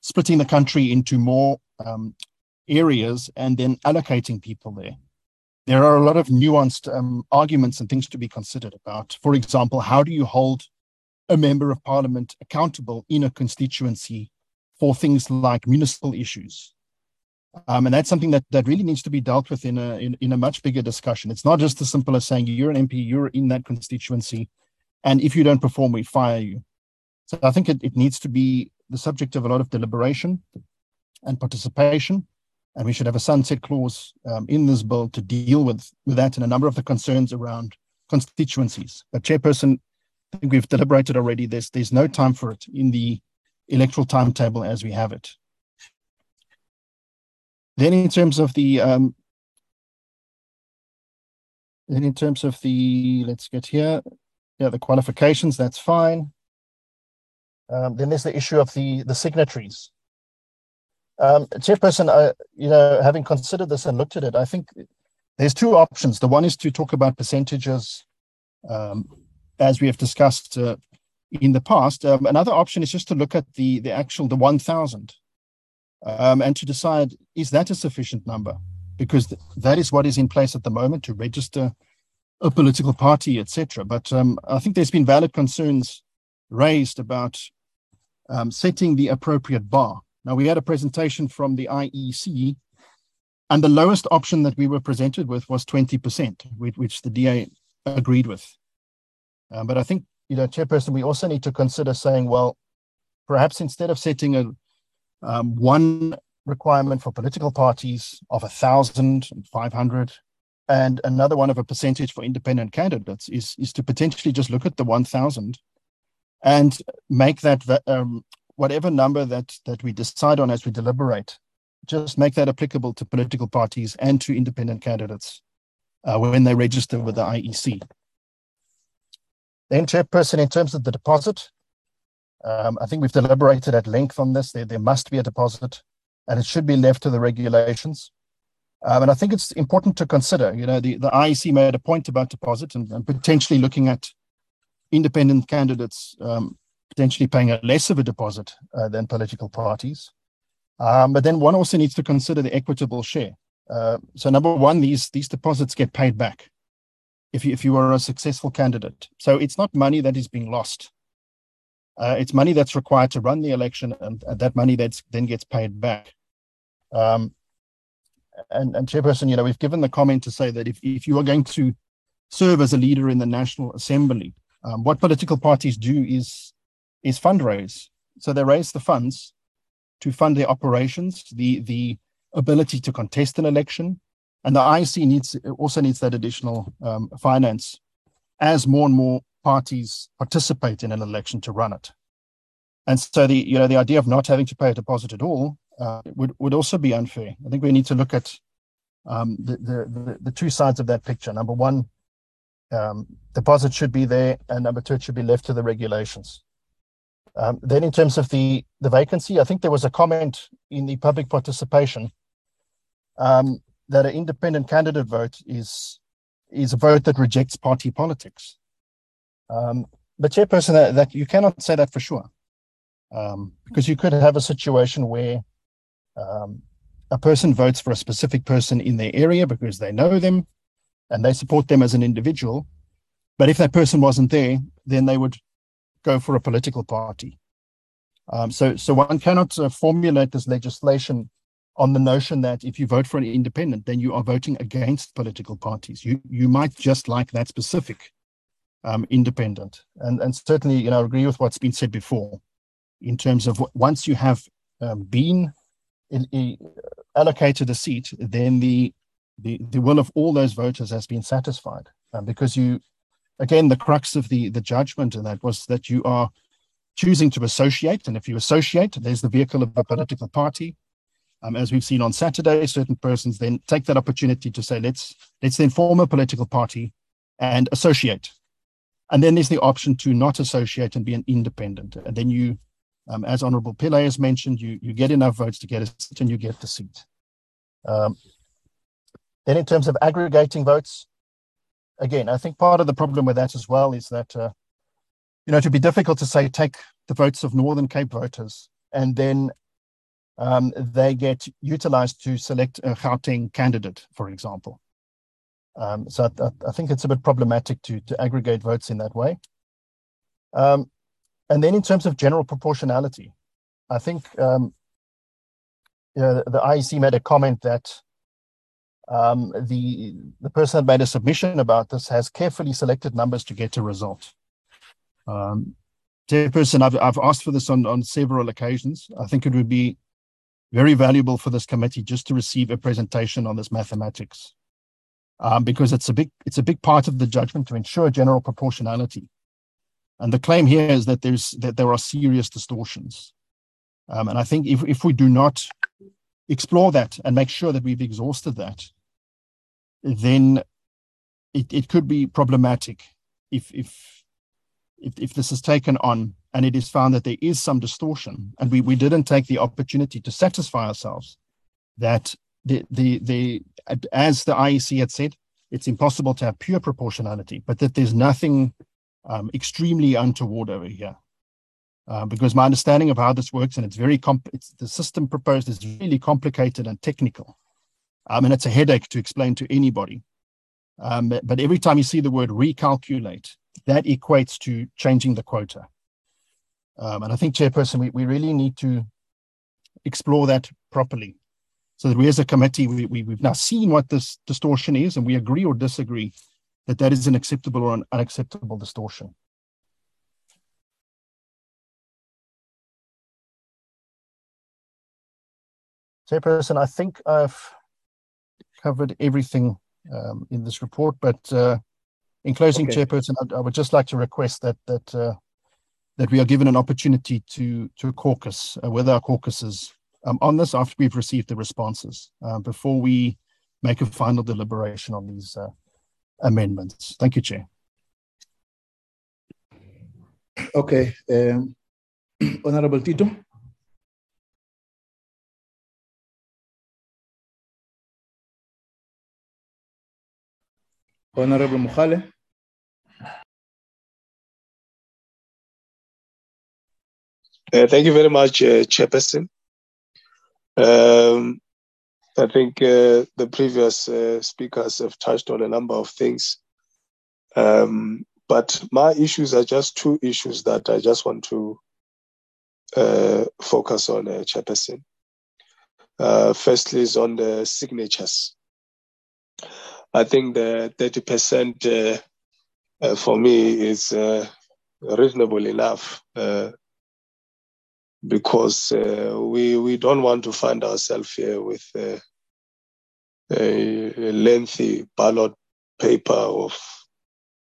splitting the country into more um, areas and then allocating people there. There are a lot of nuanced um, arguments and things to be considered about. For example, how do you hold a member of parliament accountable in a constituency for things like municipal issues, um, and that's something that, that really needs to be dealt with in a in, in a much bigger discussion. It's not just as simple as saying you're an MP, you're in that constituency, and if you don't perform, we fire you. So I think it, it needs to be the subject of a lot of deliberation and participation, and we should have a sunset clause um, in this bill to deal with with that and a number of the concerns around constituencies. But chairperson, I think we've deliberated already. There's there's no time for it in the electoral timetable as we have it. Then in terms of the um, then in terms of the let's get here, yeah, the qualifications, that's fine. Um, then there's the issue of the the signatories. Um, Chairperson, I, you know, having considered this and looked at it, I think there's two options. The one is to talk about percentages, um, as we have discussed uh, in the past. Um, another option is just to look at the the actual the 1,000 um, and to decide is that a sufficient number? Because th- that is what is in place at the moment to register a political party, etc. But um, I think there's been valid concerns raised about um, setting the appropriate bar. Now, we had a presentation from the IEC, and the lowest option that we were presented with was 20%, which the DA agreed with. Um, but I think, you know, Chairperson, we also need to consider saying, well, perhaps instead of setting a um, one requirement for political parties of a thousand and five hundred, and another one of a percentage for independent candidates is is to potentially just look at the one thousand and make that um, whatever number that that we decide on as we deliberate, just make that applicable to political parties and to independent candidates uh, when they register with the IEC. Then, chairperson, in terms of the deposit, um, I think we've deliberated at length on this. There, there must be a deposit, and it should be left to the regulations. Um, and I think it's important to consider. You know, the, the IEC made a point about deposit and, and potentially looking at independent candidates um, potentially paying a less of a deposit uh, than political parties. Um, but then one also needs to consider the equitable share. Uh, so number one, these these deposits get paid back if you, if you are a successful candidate. So it's not money that is being lost. Uh, it's money that's required to run the election, and, and that money that's then gets paid back. Um, and, and chairperson, you know, we've given the comment to say that if, if you are going to serve as a leader in the National Assembly, um, what political parties do is is fundraise. So they raise the funds to fund their operations, the the ability to contest an election, and the IC needs also needs that additional um, finance as more and more parties participate in an election to run it. And so the you know the idea of not having to pay a deposit at all uh, would would also be unfair. I think we need to look at um, the, the, the two sides of that picture. Number one, um, deposit should be there, and number two, it should be left to the regulations. Um, then, in terms of the the vacancy, I think there was a comment in the public participation um, that an independent candidate vote is is a vote that rejects party politics. Um, but chairperson, that, that you cannot say that for sure, um, because you could have a situation where um, a person votes for a specific person in their area because they know them and they support them as an individual. But if that person wasn't there, then they would go for a political party. Um, so, so one cannot uh, formulate this legislation on the notion that if you vote for an independent, then you are voting against political parties. You you might just like that specific um, independent, and and certainly you know I agree with what's been said before, in terms of once you have um, been in, in, allocated a seat, then the the the will of all those voters has been satisfied, um, because you again the crux of the the judgment in that was that you are choosing to associate, and if you associate, there's the vehicle of a political party um, as we've seen on Saturday, certain persons then take that opportunity to say, let's let's then form a political party and associate. And then there's the option to not associate and be an independent. And then you, um, as Honorable Pillay has mentioned, you you get enough votes to get a seat and you get the seat. Um, then in terms of aggregating votes, again, I think part of the problem with that as well is that, uh, you know, it would be difficult to say, take the votes of Northern Cape voters and then um, they get utilized to select a Gauteng candidate, for example. Um, so I, I, think it's a bit problematic to, to aggregate votes in that way. Um, and then in terms of general proportionality, I think um, you know, the, the IEC made a comment that um, the the person that made a submission about this has carefully selected numbers to get a result. Um, Chairperson, I've, I've asked for this on, on several occasions. I think it would be very valuable for this committee just to receive a presentation on this mathematics, um, because it's a big it's a big part of the judgment to ensure general proportionality. And the claim here is that there's that there are serious distortions, um, and I think if if we do not explore that and make sure that we've exhausted that, then it, it could be problematic if if if, if this is taken on and it is found that there is some distortion, and we, we didn't take the opportunity to satisfy ourselves that the, the, the, as the IEC had said, it's impossible to have pure proportionality, but that there's nothing um, extremely untoward over here. Uh, because my understanding of how this works, and it's very comp- it's, the system proposed is really complicated and technical. Um, and it's a headache to explain to anybody. Um, but every time you see the word recalculate, that equates to changing the quota. Um, and I think, Chairperson, we, we really need to explore that properly so that we as a committee, we, we, we've now seen what this distortion is and we agree or disagree that that is an acceptable or an unacceptable distortion. Chairperson, I think I've covered everything um, in this report, but uh, in closing, okay. Chairperson, I, I, would just like to request that that uh, that we are given an opportunity to to caucus uh, with our caucuses um, on this after we've received the responses uh, before we make a final deliberation on these uh, amendments. Thank you, Chair. Okay, um, Honorable Tito. Honorable Mohale. Uh, thank you very much, uh, Chairperson. Um, I think uh, the previous uh, speakers have touched on a number of things. Um, but my issues are just two issues that I just want to uh, focus on, uh, Chairperson. Uh, firstly, is on the signatures. I think the 30% uh, uh, for me is uh, reasonable enough because we, we don't want to find ourselves here with a lengthy ballot paper of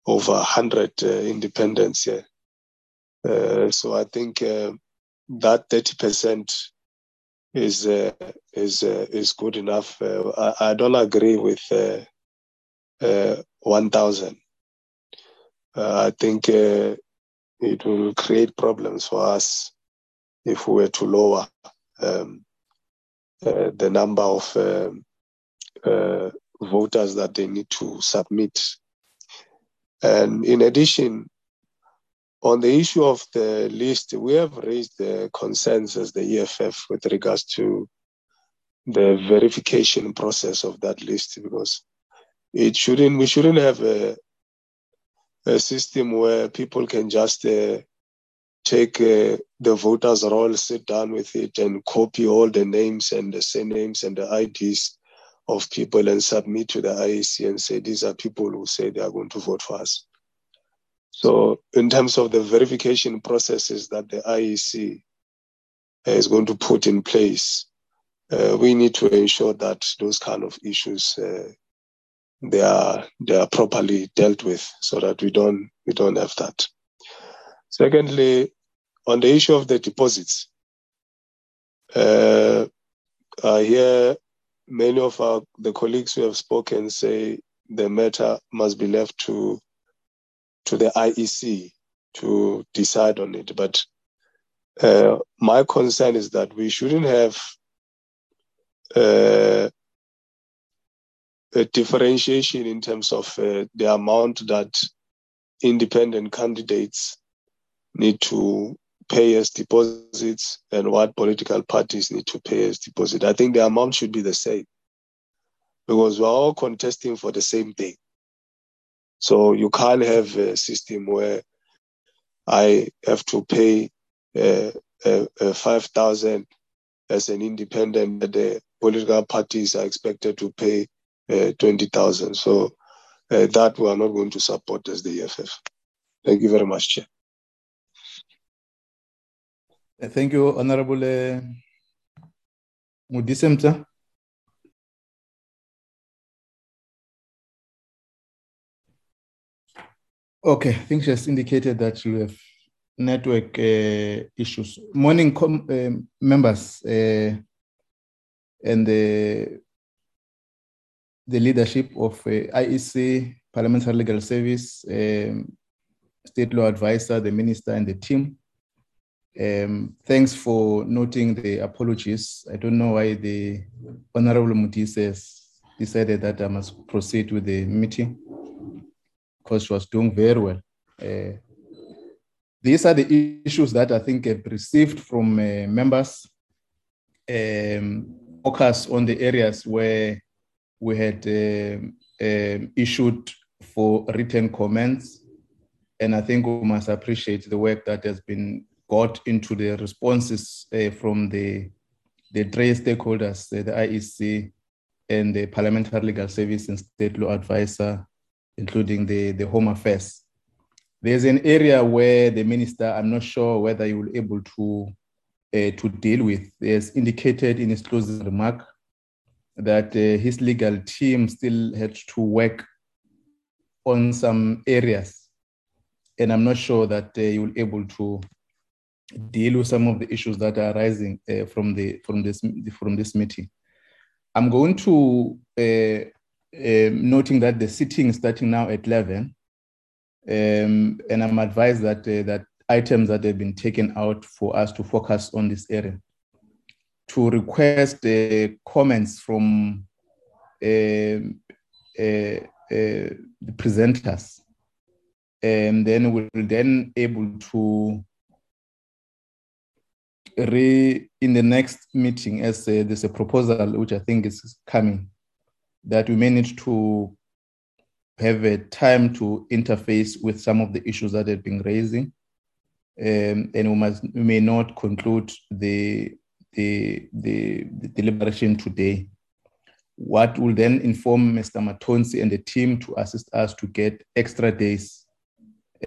over 100 uh, independents here. Uh, so I think uh, that 30% is uh, is uh, is good enough. Uh, I, I, don't agree with 1,000. I think it will create problems for us if we were to lower um, the number of um, voters that they need to submit. And in addition, on the issue of the list, we have raised the concerns as the EFF with regards to the verification process of that list because it shouldn't we shouldn't have a, a system where people can just uh, take uh, the voters roll, sit down with it, and copy all the names and the surnames and the IDs of people and submit to the IEC and say these are people who say they are going to vote for us. So, in terms of the verification processes that the IEC is going to put in place, uh, we need to ensure that those kind of issues uh, they are they are properly dealt with, so that we don't we don't have that. Secondly, on the issue of the deposits, uh, I hear many of our the colleagues who have spoken say the matter must be left to to the IEC to decide on it. But uh, my concern is that we shouldn't have uh, a differentiation in terms of uh, the amount that independent candidates need to pay as deposits and what political parties need to pay as deposit. I think the amount should be the same because we're all contesting for the same thing. So you can't have a system where I have to pay uh, uh, uh, 5,000 as an independent, but the political parties are expected to pay uh, 20,000. So uh, that we are not going to support as the EFF. Thank you very much, Chair. Thank you, Honorable uh, Mudisemta. Okay, I think she has indicated that you have network uh, issues. Morning, uh, members uh, and the, the leadership of IEC, Parliamentary Legal Service, um, State Law Advisor, the Minister, and the team. Um, thanks for noting the apologies. I don't know why the Honorable Muti says decided that I must proceed with the meeting because she was doing very well. Uh, these are the issues that I think I've received from uh, members. Um, focus on the areas where we had um, um, issued for written comments. And I think we must appreciate the work that has been got into the responses uh, from the, the three stakeholders, the IEC and the Parliamentary Legal Service and State Law Advisor including the, the Home Affairs. There's an area where the minister, I'm not sure whether he will able to, uh, to deal with. Has indicated in his closing remark that uh, his legal team still had to work on some areas. And I'm not sure that uh, he will able to deal with some of the issues that are arising uh, from, the, from, this, from this meeting. I'm going to uh, um, noting that the sitting is starting now at 11. Um, and I'm advised that uh, that items that have been taken out for us to focus on this area. To request uh, comments from um, uh, uh, the presenters, and then we'll then able to re in the next meeting, as uh, there's a proposal which I think is coming, that we may need to have a time to interface with some of the issues that have been raising, um, and we must we may not conclude the the, the, the deliberation today. What will then inform Mr. Matonsi and the team to assist us to get extra days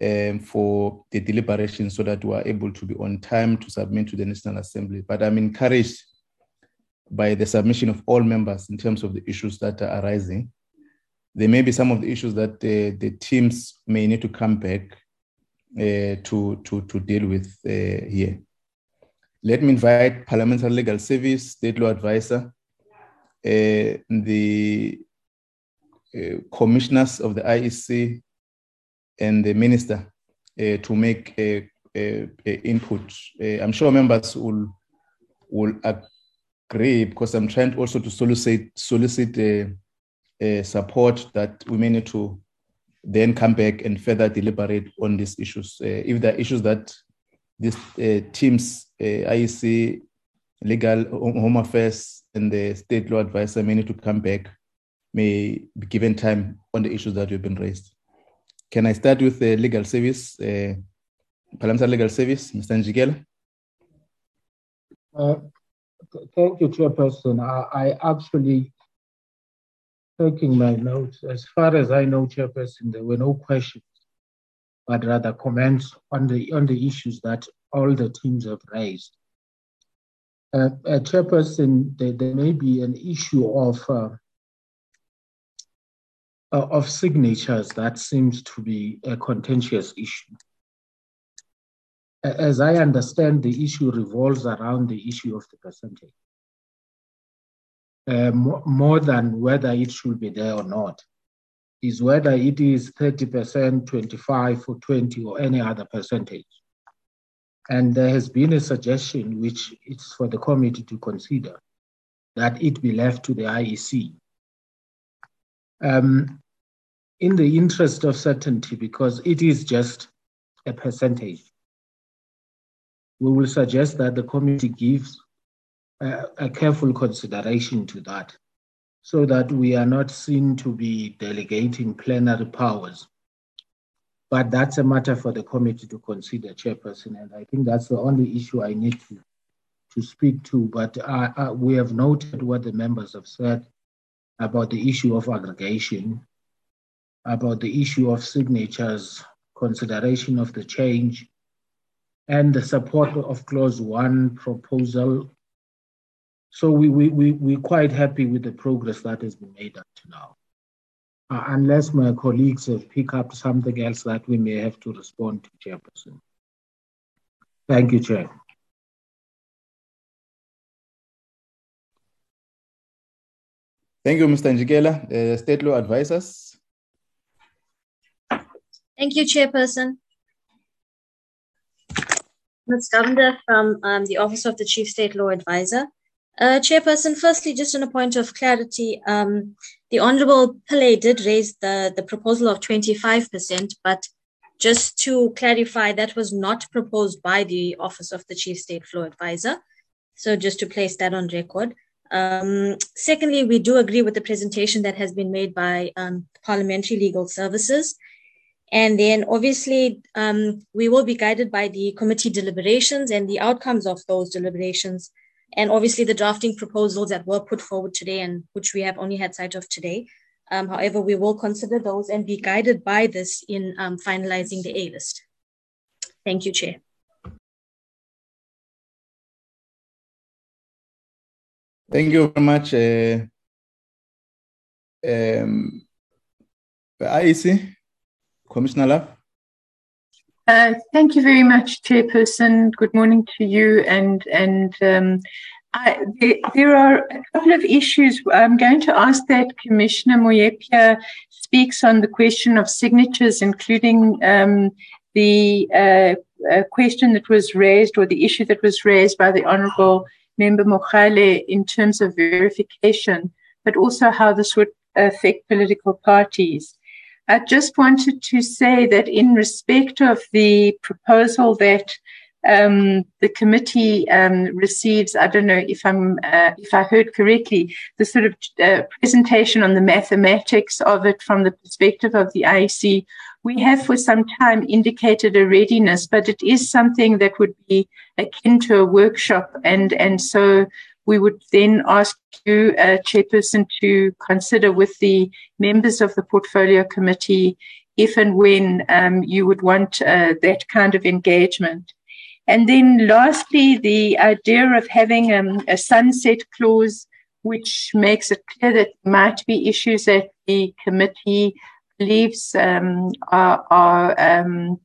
um, for the deliberation so that we are able to be on time to submit to the National Assembly. But I'm encouraged by the submission of all members in terms of the issues that are arising. There may be some of the issues that uh, the teams may need to come back uh, to, to, to deal with uh, here. Let me invite Parliamentary Legal Service, State Law Advisor, uh, the uh, commissioners of the IEC, and the minister uh, to make a, a, a input. Uh, I'm sure members will will agree because I'm trying also to solicit solicit uh, support that we may need to then come back and further deliberate on these issues. If there are issues that these teams, IEC, legal, home affairs, and the state law advisor may need to come back, may be given time on the issues that have been raised. Can I start with the legal service, uh, Legal Service, Mr. Njikela? Uh, thank you, Chairperson. I, I actually taking my notes. As far as I know, Chairperson, there were no questions, but rather comments on the on the issues that all the teams have raised. Uh, uh, Chairperson, there, there, may be an issue of uh, uh, of signatures that seems to be a contentious issue. As I understand, the issue revolves around the issue of the percentage, uh, more than whether it should be there or not. Is whether it is 30%, 25 or 20 or any other percentage. And there has been a suggestion, which it's for the committee to consider, that it be left to the IEC. Um, in the interest of certainty, because it is just a percentage, we will suggest that the committee gives a, a careful consideration to that so that we are not seen to be delegating plenary powers. But that's a matter for the committee to consider, Chairperson, and I think that's the only issue I need to, to speak to. But uh, uh, we have noted what the members have said about the issue of aggregation about the issue of signatures, consideration of the change, and the support of clause one proposal. So we, we, we, we're quite happy with the progress that has been made up to now. Uh, unless my colleagues have picked up something else that we may have to respond to, Chairperson. Thank you, Chair. Thank you, Mr. Njikela. Uh, state law advisors. Thank you, Chairperson. Ms. Govender from um, the Office of the Chief State Law Advisor. Uh, Chairperson, firstly, just on a point of clarity, um, the Honorable Pillay did raise the, the proposal of 25%, but just to clarify, that was not proposed by the Office of the Chief State Law Advisor. So just to place that on record. Um, secondly, we do agree with the presentation that has been made by um, Parliamentary Legal Services and then obviously, um, we will be guided by the committee deliberations and the outcomes of those deliberations. And obviously, the drafting proposals that were put forward today and which we have only had sight of today. Um, however, we will consider those and be guided by this in um, finalizing the A list. Thank you, Chair. Thank you very much. Uh, um, IEC. Commissioner Love. Uh, thank you very much, Chairperson. Good morning to you. And and um, I, there, there, are a couple of issues. I'm going to ask that Commissioner Moepya speaks on the question of signatures, including um, the uh, uh, question that was raised or the issue that was raised by the Honourable Member Mogale in terms of verification, but also how this would affect political parties. I just wanted to say that in respect of the proposal that um, the committee um, receives, I don't know if I'm uh, if I heard correctly, the sort of uh, presentation on the mathematics of it from the perspective of the IEC. We have for some time indicated a readiness, but it is something that would be akin to a workshop, and and so we would then ask you, uh, Chairperson, to consider with the members of the portfolio committee if and when um, you would want uh, that kind of engagement. And then lastly, the idea of having um, a sunset clause, which makes it clear that there might be issues that the committee believes um, are, are, um,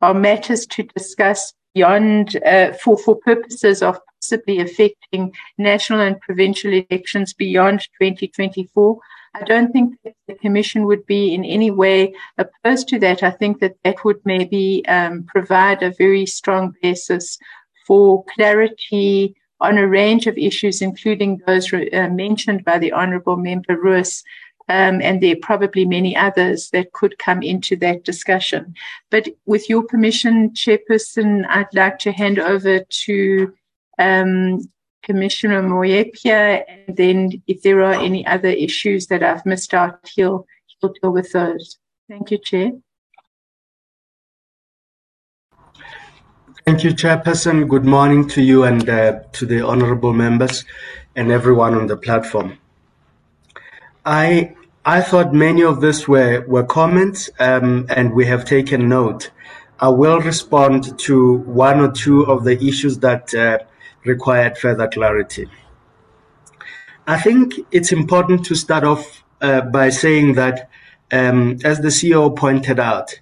are, matters to discuss beyond, uh, for, for purposes of possibly affecting national and provincial elections beyond 2024. I don't think the Commission would be in any way opposed to that. I think that that would maybe um, provide a very strong basis for clarity on a range of issues, including those uh, mentioned by the Honourable Member Roos. Um, and there are probably many others that could come into that discussion. But with your permission, Chairperson, I'd like to hand over to um, Commissioner Moepya, and then if there are any other issues that I've missed out, he'll, he'll deal with those. Thank you, Chair. Thank you, Chairperson. Good morning to you and uh, to the honorable members and everyone on the platform. I I thought many of this were were comments, um, and we have taken note. I will respond to one or two of the issues that uh, required further clarity. I think it's important to start off uh, by saying that, um, as the CEO pointed out,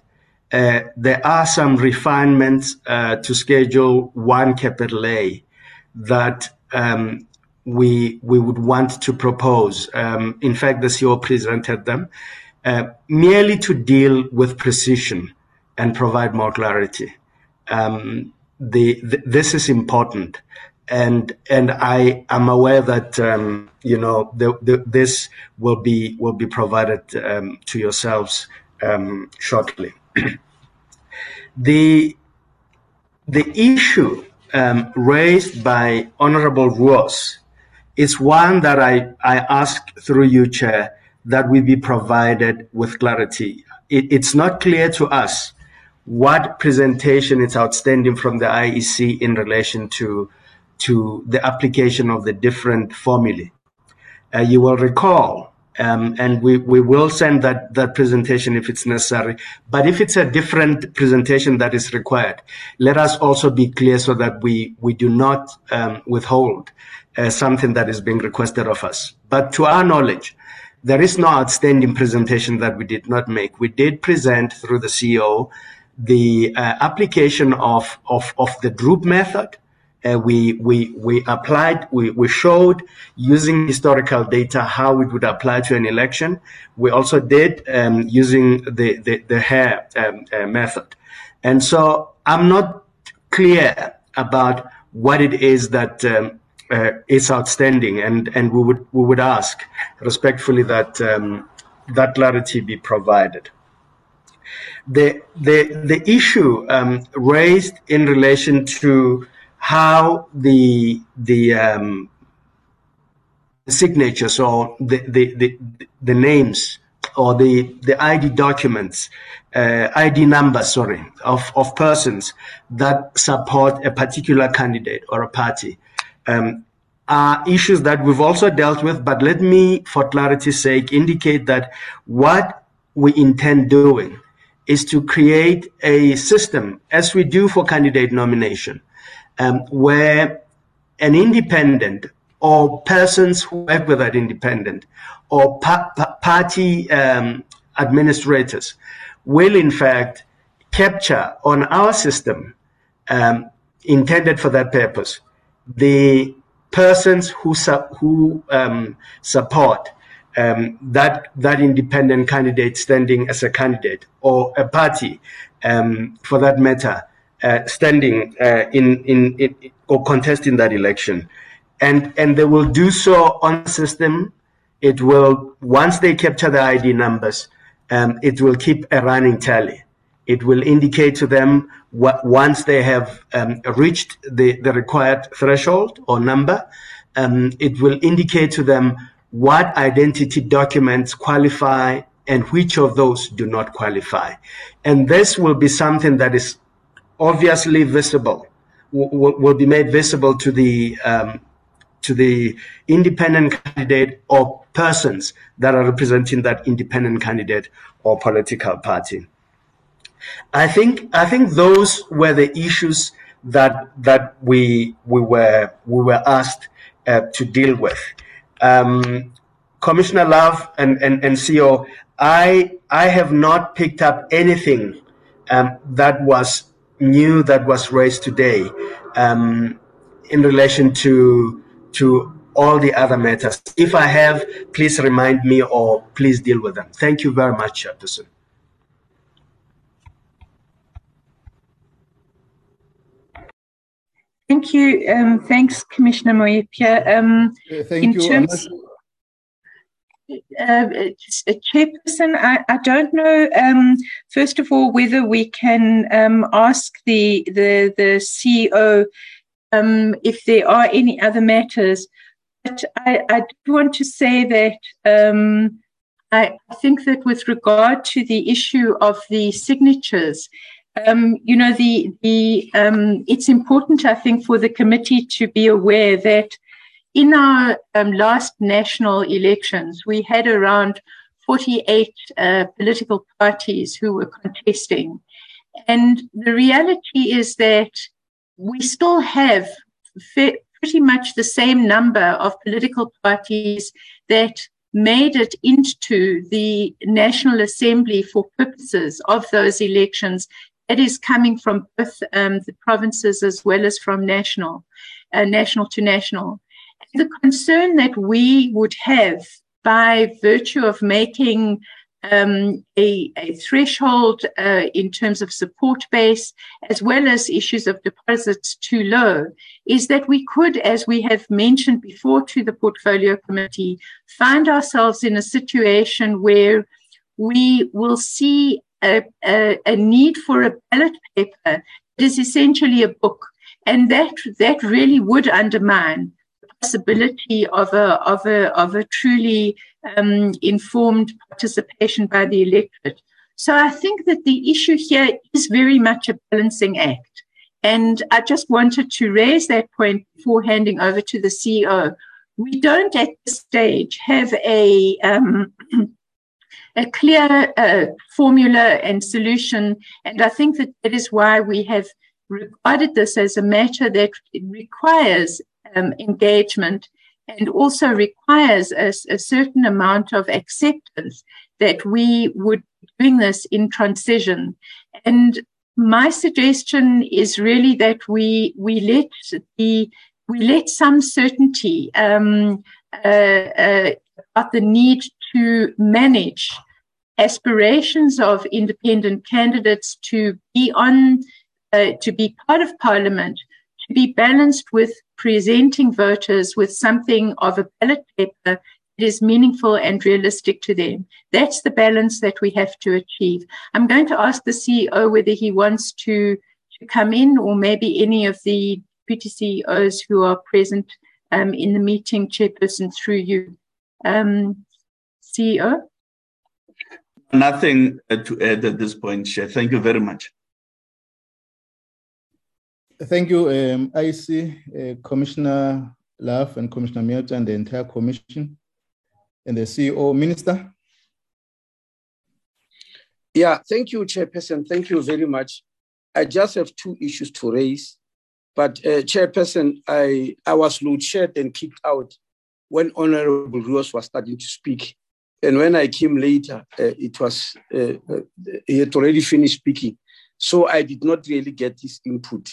uh, there are some refinements uh, to Schedule 1 Capital A that um, we we would want to propose. Um, in fact, the CEO presented them uh, merely to deal with precision and provide more clarity. Um, the, the, this is important and and I am aware that um, you know the, the, this will be will be provided um, to yourselves um, shortly. the the issue um, raised by Honourable Roos is one that I I ask through you, Chair, that we be provided with clarity. It, it's not clear to us what presentation is outstanding from the IEC in relation to to the application of the different formulae. Uh, you will recall, um, and we, we will send that, that presentation if it's necessary. But if it's a different presentation that is required, let us also be clear so that we, we do not um, withhold uh, something that is being requested of us. But to our knowledge, there is no outstanding presentation that we did not make. We did present through the CEO the uh, application of, of, of the Droop method uh, we, we, we applied, we, we showed using historical data how it would apply to an election. We also did um, using the, the, the Hare um, uh, method. And so I'm not clear about what it is that um, uh, is outstanding, and, and we would we would ask respectfully that um, that clarity be provided. The the the issue um, raised in relation to how the the um, signatures or the, the, the, the, names or the, the ID documents, uh, ID numbers, sorry, of, of persons that support a particular candidate or a party um, are issues that we've also dealt with. But let me, for clarity's sake, indicate that what we intend doing is to create a system, as we do for candidate nomination, um, where an independent or persons who work with that independent or pa- pa- party um, administrators will in fact capture on our system um, intended for that purpose the persons who su- who um, support um, that that independent candidate standing as a candidate or a party um, for that matter uh, standing uh, in, in, in or contesting that election, and and they will do so on system. It will once they capture the ID numbers, um, it will keep a running tally It will indicate to them what, once they have um, reached the, the required threshold or number, um, it will indicate to them what identity documents qualify and which of those do not qualify. And this will be something that is obviously visible, will, will be made visible to the um, to the independent candidate or persons that are representing that independent candidate or political party. I think I think those were the issues that that we we were we were asked uh, to deal with. Um, Commissioner Love and, and, and CEO, I I have not picked up anything um, that was new that was raised today um, in relation to to all the other matters. If I have, please remind me or please deal with them. Thank you very much, Chairperson. Thank you. Um, thanks, Commissioner Moepya. Um, thank you. Terms, uh, Chairperson, I, I, don't know. Um, first of all, whether we can um, ask the the the CEO um, if there are any other matters. But I, I do want to say that um, I think that with regard to the issue of the signatures, um, you know, the the um, it's important, I think, for the committee to be aware that in our um, last national elections, we had around 48 uh, political parties who were contesting, and the reality is that we still have pretty much the same number of political parties that made it into the National Assembly for purposes of those elections. It is coming from both um, the provinces as well as from national, uh, national to national. The concern that we would have by virtue of making um, a, a, threshold uh, in terms of support base, as well as issues of deposits too low, is that we could, as we have mentioned before to the portfolio committee, find ourselves in a situation where we will see a, a, a need for a ballot paper that is essentially a book. And that, that really would undermine possibility of a of a of a truly um, informed participation by the electorate. So I think that the issue here is very much a balancing act, and I just wanted to raise that point before handing over to the CEO. We don't at this stage have a um, a clear uh, formula and solution, and I think that that is why we have regarded this as a matter that requires um, engagement and also requires a, a, certain amount of acceptance that we would be doing this in transition. And my suggestion is really that we we let the we let some certainty um, uh, uh, about the need to manage aspirations of independent candidates to be on uh, to be part of parliament be balanced with presenting voters with something of a ballot paper that is meaningful and realistic to them. That's the balance that we have to achieve. I'm going to ask the CEO whether he wants to, to come in or maybe any of the deputy CEOs who are present um, in the meeting, chairperson, through you. Um, CEO? Nothing to add at this point, Chair. Thank you very much. Thank you, um, IC, uh, Commissioner Love and Commissioner Milton and the entire commission and the CEO. Minister? Yeah, thank you, Chairperson. Thank you very much. I just have two issues to raise. But uh, Chairperson, I, I was load shed and kicked out when Honorable Roos was starting to speak. And when I came later, uh, it was uh, uh he had already finished speaking. So I did not really get his input.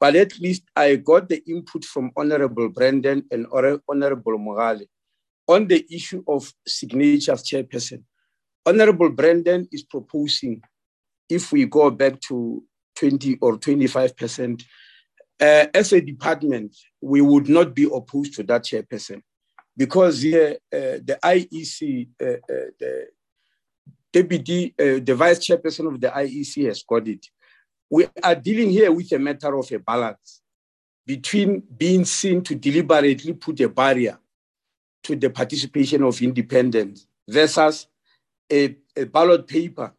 But at least I got the input from Honorable Brendan and Honorable Mogale on the issue of signatures chairperson. Honorable Brendan is proposing if we go back to 20 or 25%, uh, as a department, we would not be opposed to that chairperson because here uh, the IEC, uh, uh, the, deputy, uh, the vice chairperson of the IEC has got it. We are dealing here with a matter of a balance between being seen to deliberately put a barrier to the participation of independents versus a, a ballot paper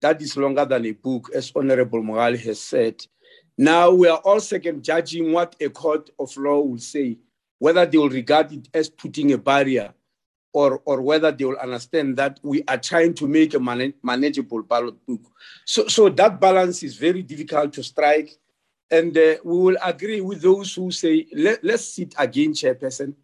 that is longer than a book, as Honorable Mogale has said. Now we are all second judging what a court of law will say, whether they will regard it as putting a barrier or, or whether they will understand that we are trying to make a man- manageable ballot book. So, so that balance is very difficult to strike. And uh, we will agree with those who say, Let, let's sit again, Chairperson.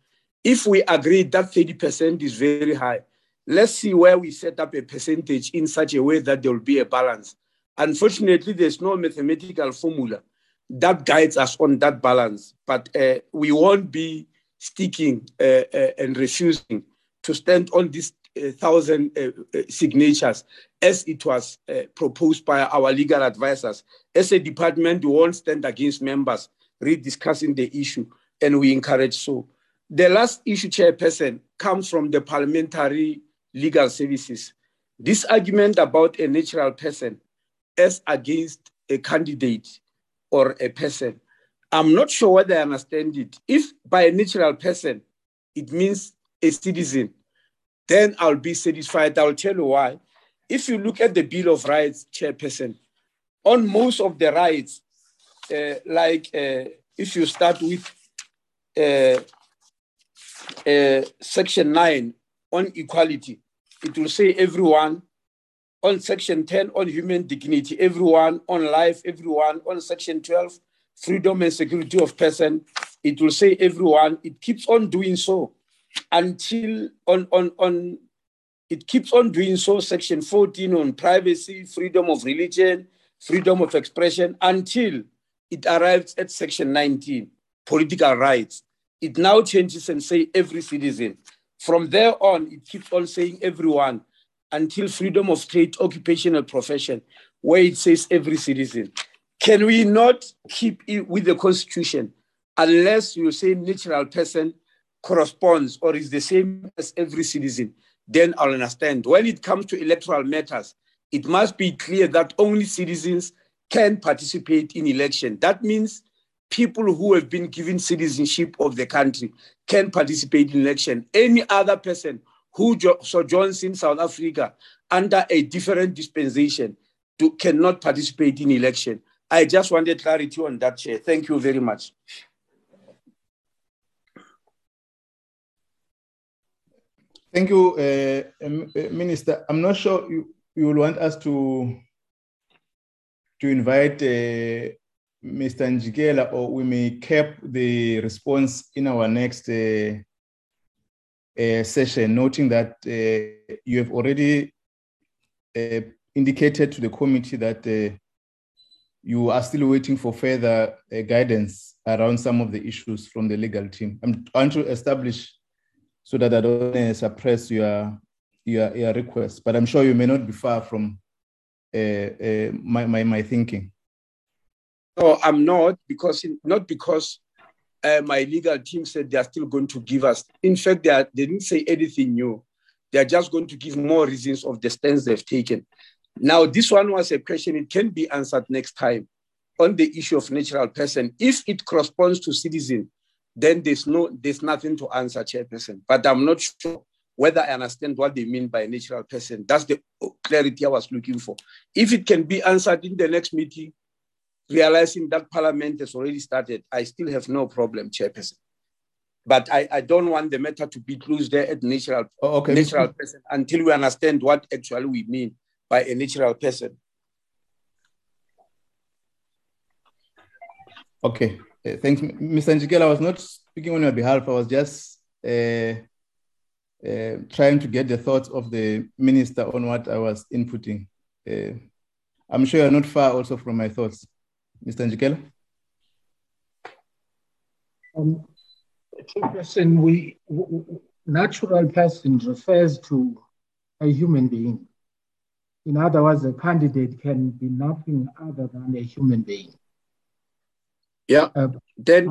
If we agree that 30% is very high, let's see where we set up a percentage in such a way that there will be a balance. Unfortunately, there's no mathematical formula that guides us on that balance, but uh, we won't be sticking uh, uh, and refusing to stand on these uh, thousand uh, uh, signatures as it was proposed by our legal advisors. As a department, we won't stand against members rediscussing the issue, and we encourage so. The last issue, Chairperson, comes from the Parliamentary Legal Services. This argument about a natural person as against a candidate or a person, I'm not sure whether I understand it. If by a natural person, it means a citizen, then I'll be satisfied. I'll tell you why. If you look at the Bill of Rights, Chairperson, on most of the rights, uh, like uh, if you start with uh, uh, Section 9 on equality, it will say everyone. On Section 10 on human dignity, everyone. On life, everyone. On Section 12, freedom and security of person, it will say everyone. It keeps on doing so until on, on, on it keeps on doing so, section 14 on privacy, freedom of religion, freedom of expression, until it arrives at section 19, political rights. It now changes and say every citizen. From there on, it keeps on saying everyone until freedom of trade, occupational profession, where it says every citizen. Can we not keep it with the constitution unless you say natural person corresponds or is the same as every citizen, then I'll understand. When it comes to electoral matters, it must be clear that only citizens can participate in election. That means people who have been given citizenship of the country can participate in election. Any other person who sojourns in South Africa under a different dispensation to, cannot participate in election. I just wanted clarity on that, Chair. Thank you very much. Thank you, uh, uh, Minister. I'm not sure you, you will want us to to invite uh, Mr. Njikela, or we may cap the response in our next uh, uh, session, noting that uh, you have already indicated to the committee that you are still waiting for further guidance around some of the issues from the legal team. I'm trying to establish so that I don't uh, suppress your, your, your request. But I'm sure you may not be far from uh, uh, my, my, my thinking. No, I'm not because not because my legal team said they are still going to give us. In fact, they, are, they didn't say anything new. They are just going to give more reasons of the stance they've taken. Now, this one was a question. It can be answered next time on the issue of natural person. If it corresponds to citizen, then there's no there's nothing to answer, chairperson. But I'm not sure whether I understand what they mean by a natural person. That's the clarity I was looking for. If it can be answered in the next meeting, realizing that Parliament has already started, I still have no problem, chairperson. But I, I don't want the matter to be closed there at natural, oh, okay. natural person until we understand what actually we mean by a natural person. Okay. Uh, thanks, Mr. Njikela. I was not speaking on your behalf. I was just uh, uh, trying to get the thoughts of the minister on what I was inputting. I'm sure you're not far also from my thoughts. Mr. Njikela? Um, person, we, natural person refers to a human being. In other words, a candidate can be nothing other than a human being. Yeah. Uh, then,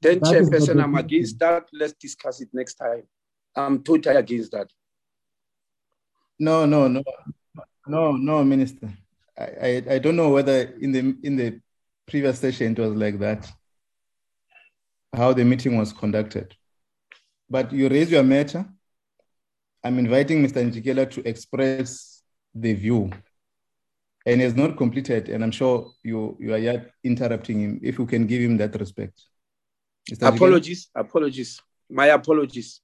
then Chairperson, I'm against that. Let's discuss it next time. I'm totally against that. No, no, no. No, no, Minister. I, I, I don't know whether in the in the previous session it was like that, how the meeting was conducted. But you raise your matter. I'm inviting Mr. Njikela to express the view. And he has not completed, and I'm sure you, you are yet interrupting him. If you can give him that respect. Mr. Apologies, Njikela? apologies. My apologies.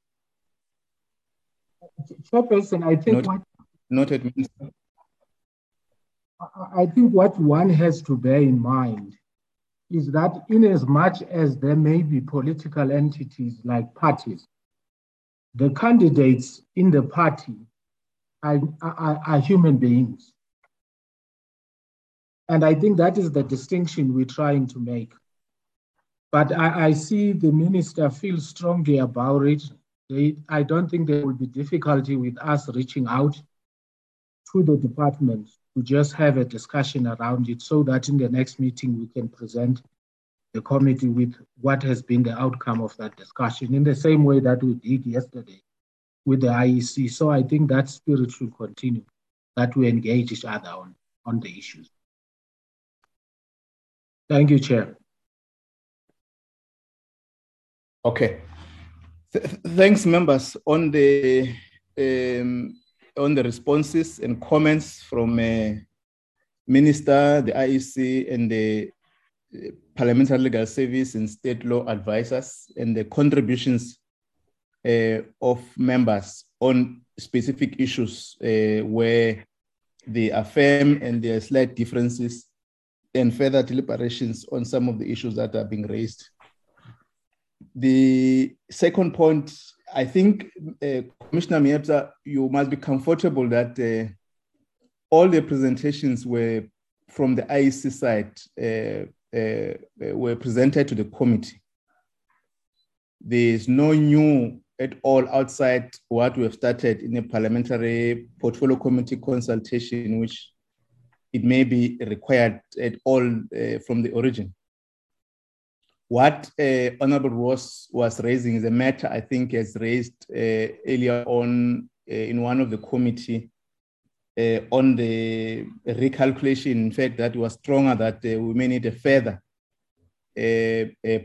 Chairperson, I think Not, what noted, Minister. I think what one has to bear in mind is that, in as much as there may be political entities like parties, the candidates in the party are, are, are human beings. And I think that is the distinction we're trying to make. But I, I see the minister feel strongly about it. They, I don't think there will be difficulty with us reaching out to the department to just have a discussion around it so that in the next meeting we can present the committee with what has been the outcome of that discussion in the same way that we did yesterday with the IEC. So I think that spirit should continue, that we engage each other on, on the issues. Thank you, Chair. Okay. Th- thanks, members, on the um, on the responses and comments from uh, Minister, the IEC, and the uh, Parliamentary Legal Service and State Law Advisors, and the contributions uh, of members on specific issues uh, where they affirm and there are slight differences and further deliberations on some of the issues that are being raised. The second point, I think, uh, Commissioner Moepya, you must be comfortable that uh, all the presentations were from the IEC side uh, uh, were presented to the committee. There is no new at all outside what we have started in a parliamentary portfolio committee consultation, which it may be required at all uh, from the origin. What uh, Honorable Roos was raising is a matter I think has raised uh, earlier on uh, in one of the committee uh, on the recalculation. In fact, that was stronger that uh, we may need a further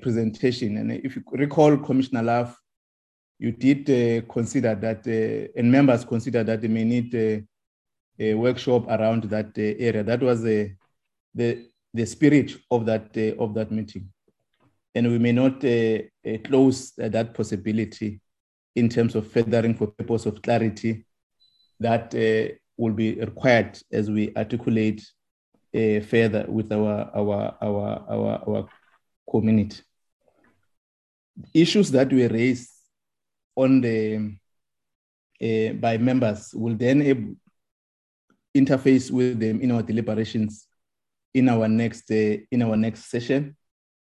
presentation. And if you recall, Commissioner Love, you did consider that, and members consider that they may need a workshop around that area. That was the the the spirit of that of that meeting and we may not uh, uh, close uh, that possibility in terms of furthering for purpose of clarity that will be required as we articulate further with our, our, our, our, our community. Issues that were raised on the uh, by members will then interface with them in our deliberations in our next uh, in our next session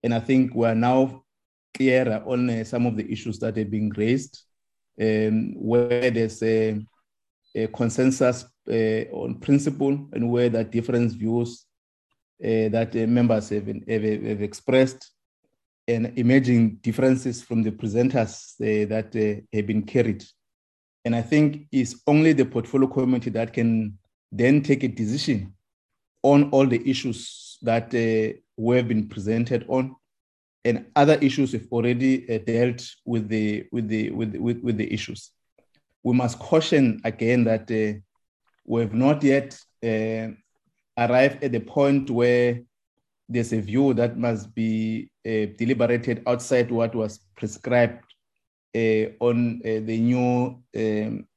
and I think we're now clearer on uh, some of the issues that are being raised, um, where there's a, a consensus uh, on principle and where are different views uh, that members have, have, have, expressed and emerging differences from the presenters uh, that uh, have been carried. And I think it's only the portfolio committee that can then take a decision on all the issues that we have been presented on, and other issues we've already uh, dealt with the with the with, with with the issues. We must caution again that uh, we have not yet uh, arrived at the point where there's a view that must be uh, deliberated outside what was prescribed uh, on uh, the new um,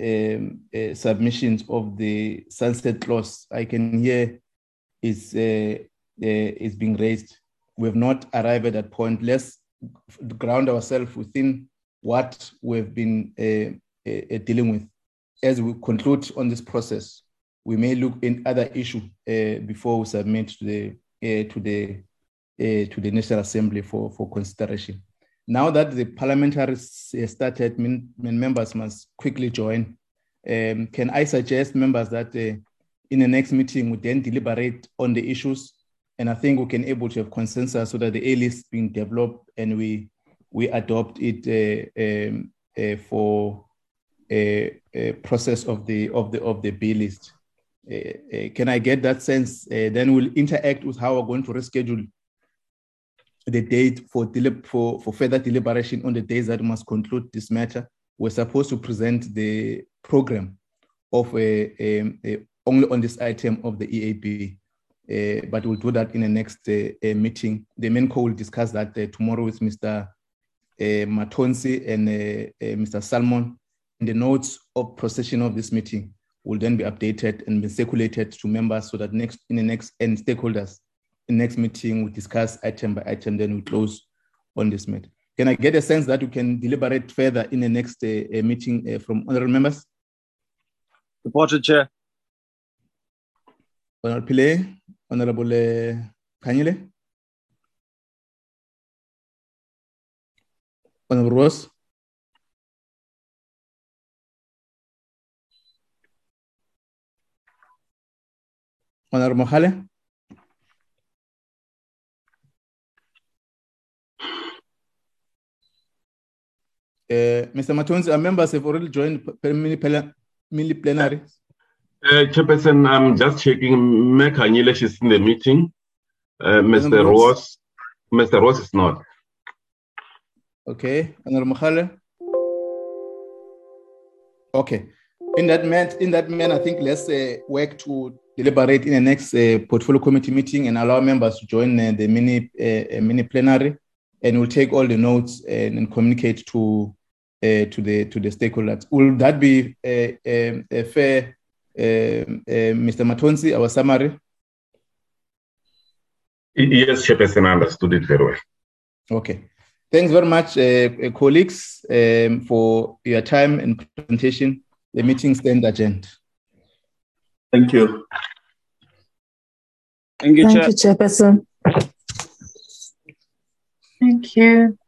um, submissions of the sunset clause. I can hear is uh, is being raised. We have not arrived at that point. Let's ground ourselves within what we've been uh, uh, dealing with. As we conclude on this process, we may look in other issue before we submit to the to the to the National Assembly for, for consideration. Now that the parliamentaries started, members must quickly join. Um, can I suggest members that uh, in the next meeting we then deliberate on the issues and I think we can able to have consensus so that the A list being developed and we we adopt it uh, um, uh, for a, a, process of the of the of the B list. can I get that sense? then we'll interact with how we're going to reschedule the date for, for, for further deliberation on the days that must conclude this matter. We're supposed to present the program of a, a, a only on this item of the EAB. Uh, but we'll do that in the next uh, uh, meeting. The main co will discuss that tomorrow with Mr. Matonsi and Mr. Salmon. And the notes of procession of this meeting will then be updated and be circulated to members so that next in the next and stakeholders next meeting we discuss item by item, then we close on this matter. Can I get a sense that we can deliberate further in the next uh, meeting uh, from honorable members? Supported, Chair. Honorable Pillay, Honorable uh, Kanyile. Honorable Roos. Honorable Mohale. Uh, Mr. Matonsi, our members have already joined mini, mini plenary. Uh, Chairperson, I'm just checking. Mekanyile, is in the meeting. Uh, Mr. Roos, Mr. Roos is not. Okay, Honorable. Okay. In that man, in that man, I think let's uh, work to deliberate in the next uh, portfolio committee meeting and allow members to join uh, the mini uh, mini plenary and we'll take all the notes and, and communicate to uh, to the to the stakeholders. Will that be a, a, a fair, um, uh, Mr. Matonsi, our summary? Yes, Chairperson, I understood it very well. Okay. Thanks very much, uh, colleagues, um, for your time and presentation. The meeting stands adjourned. Thank you. Thank you, Thank you, Chairperson. Thank you.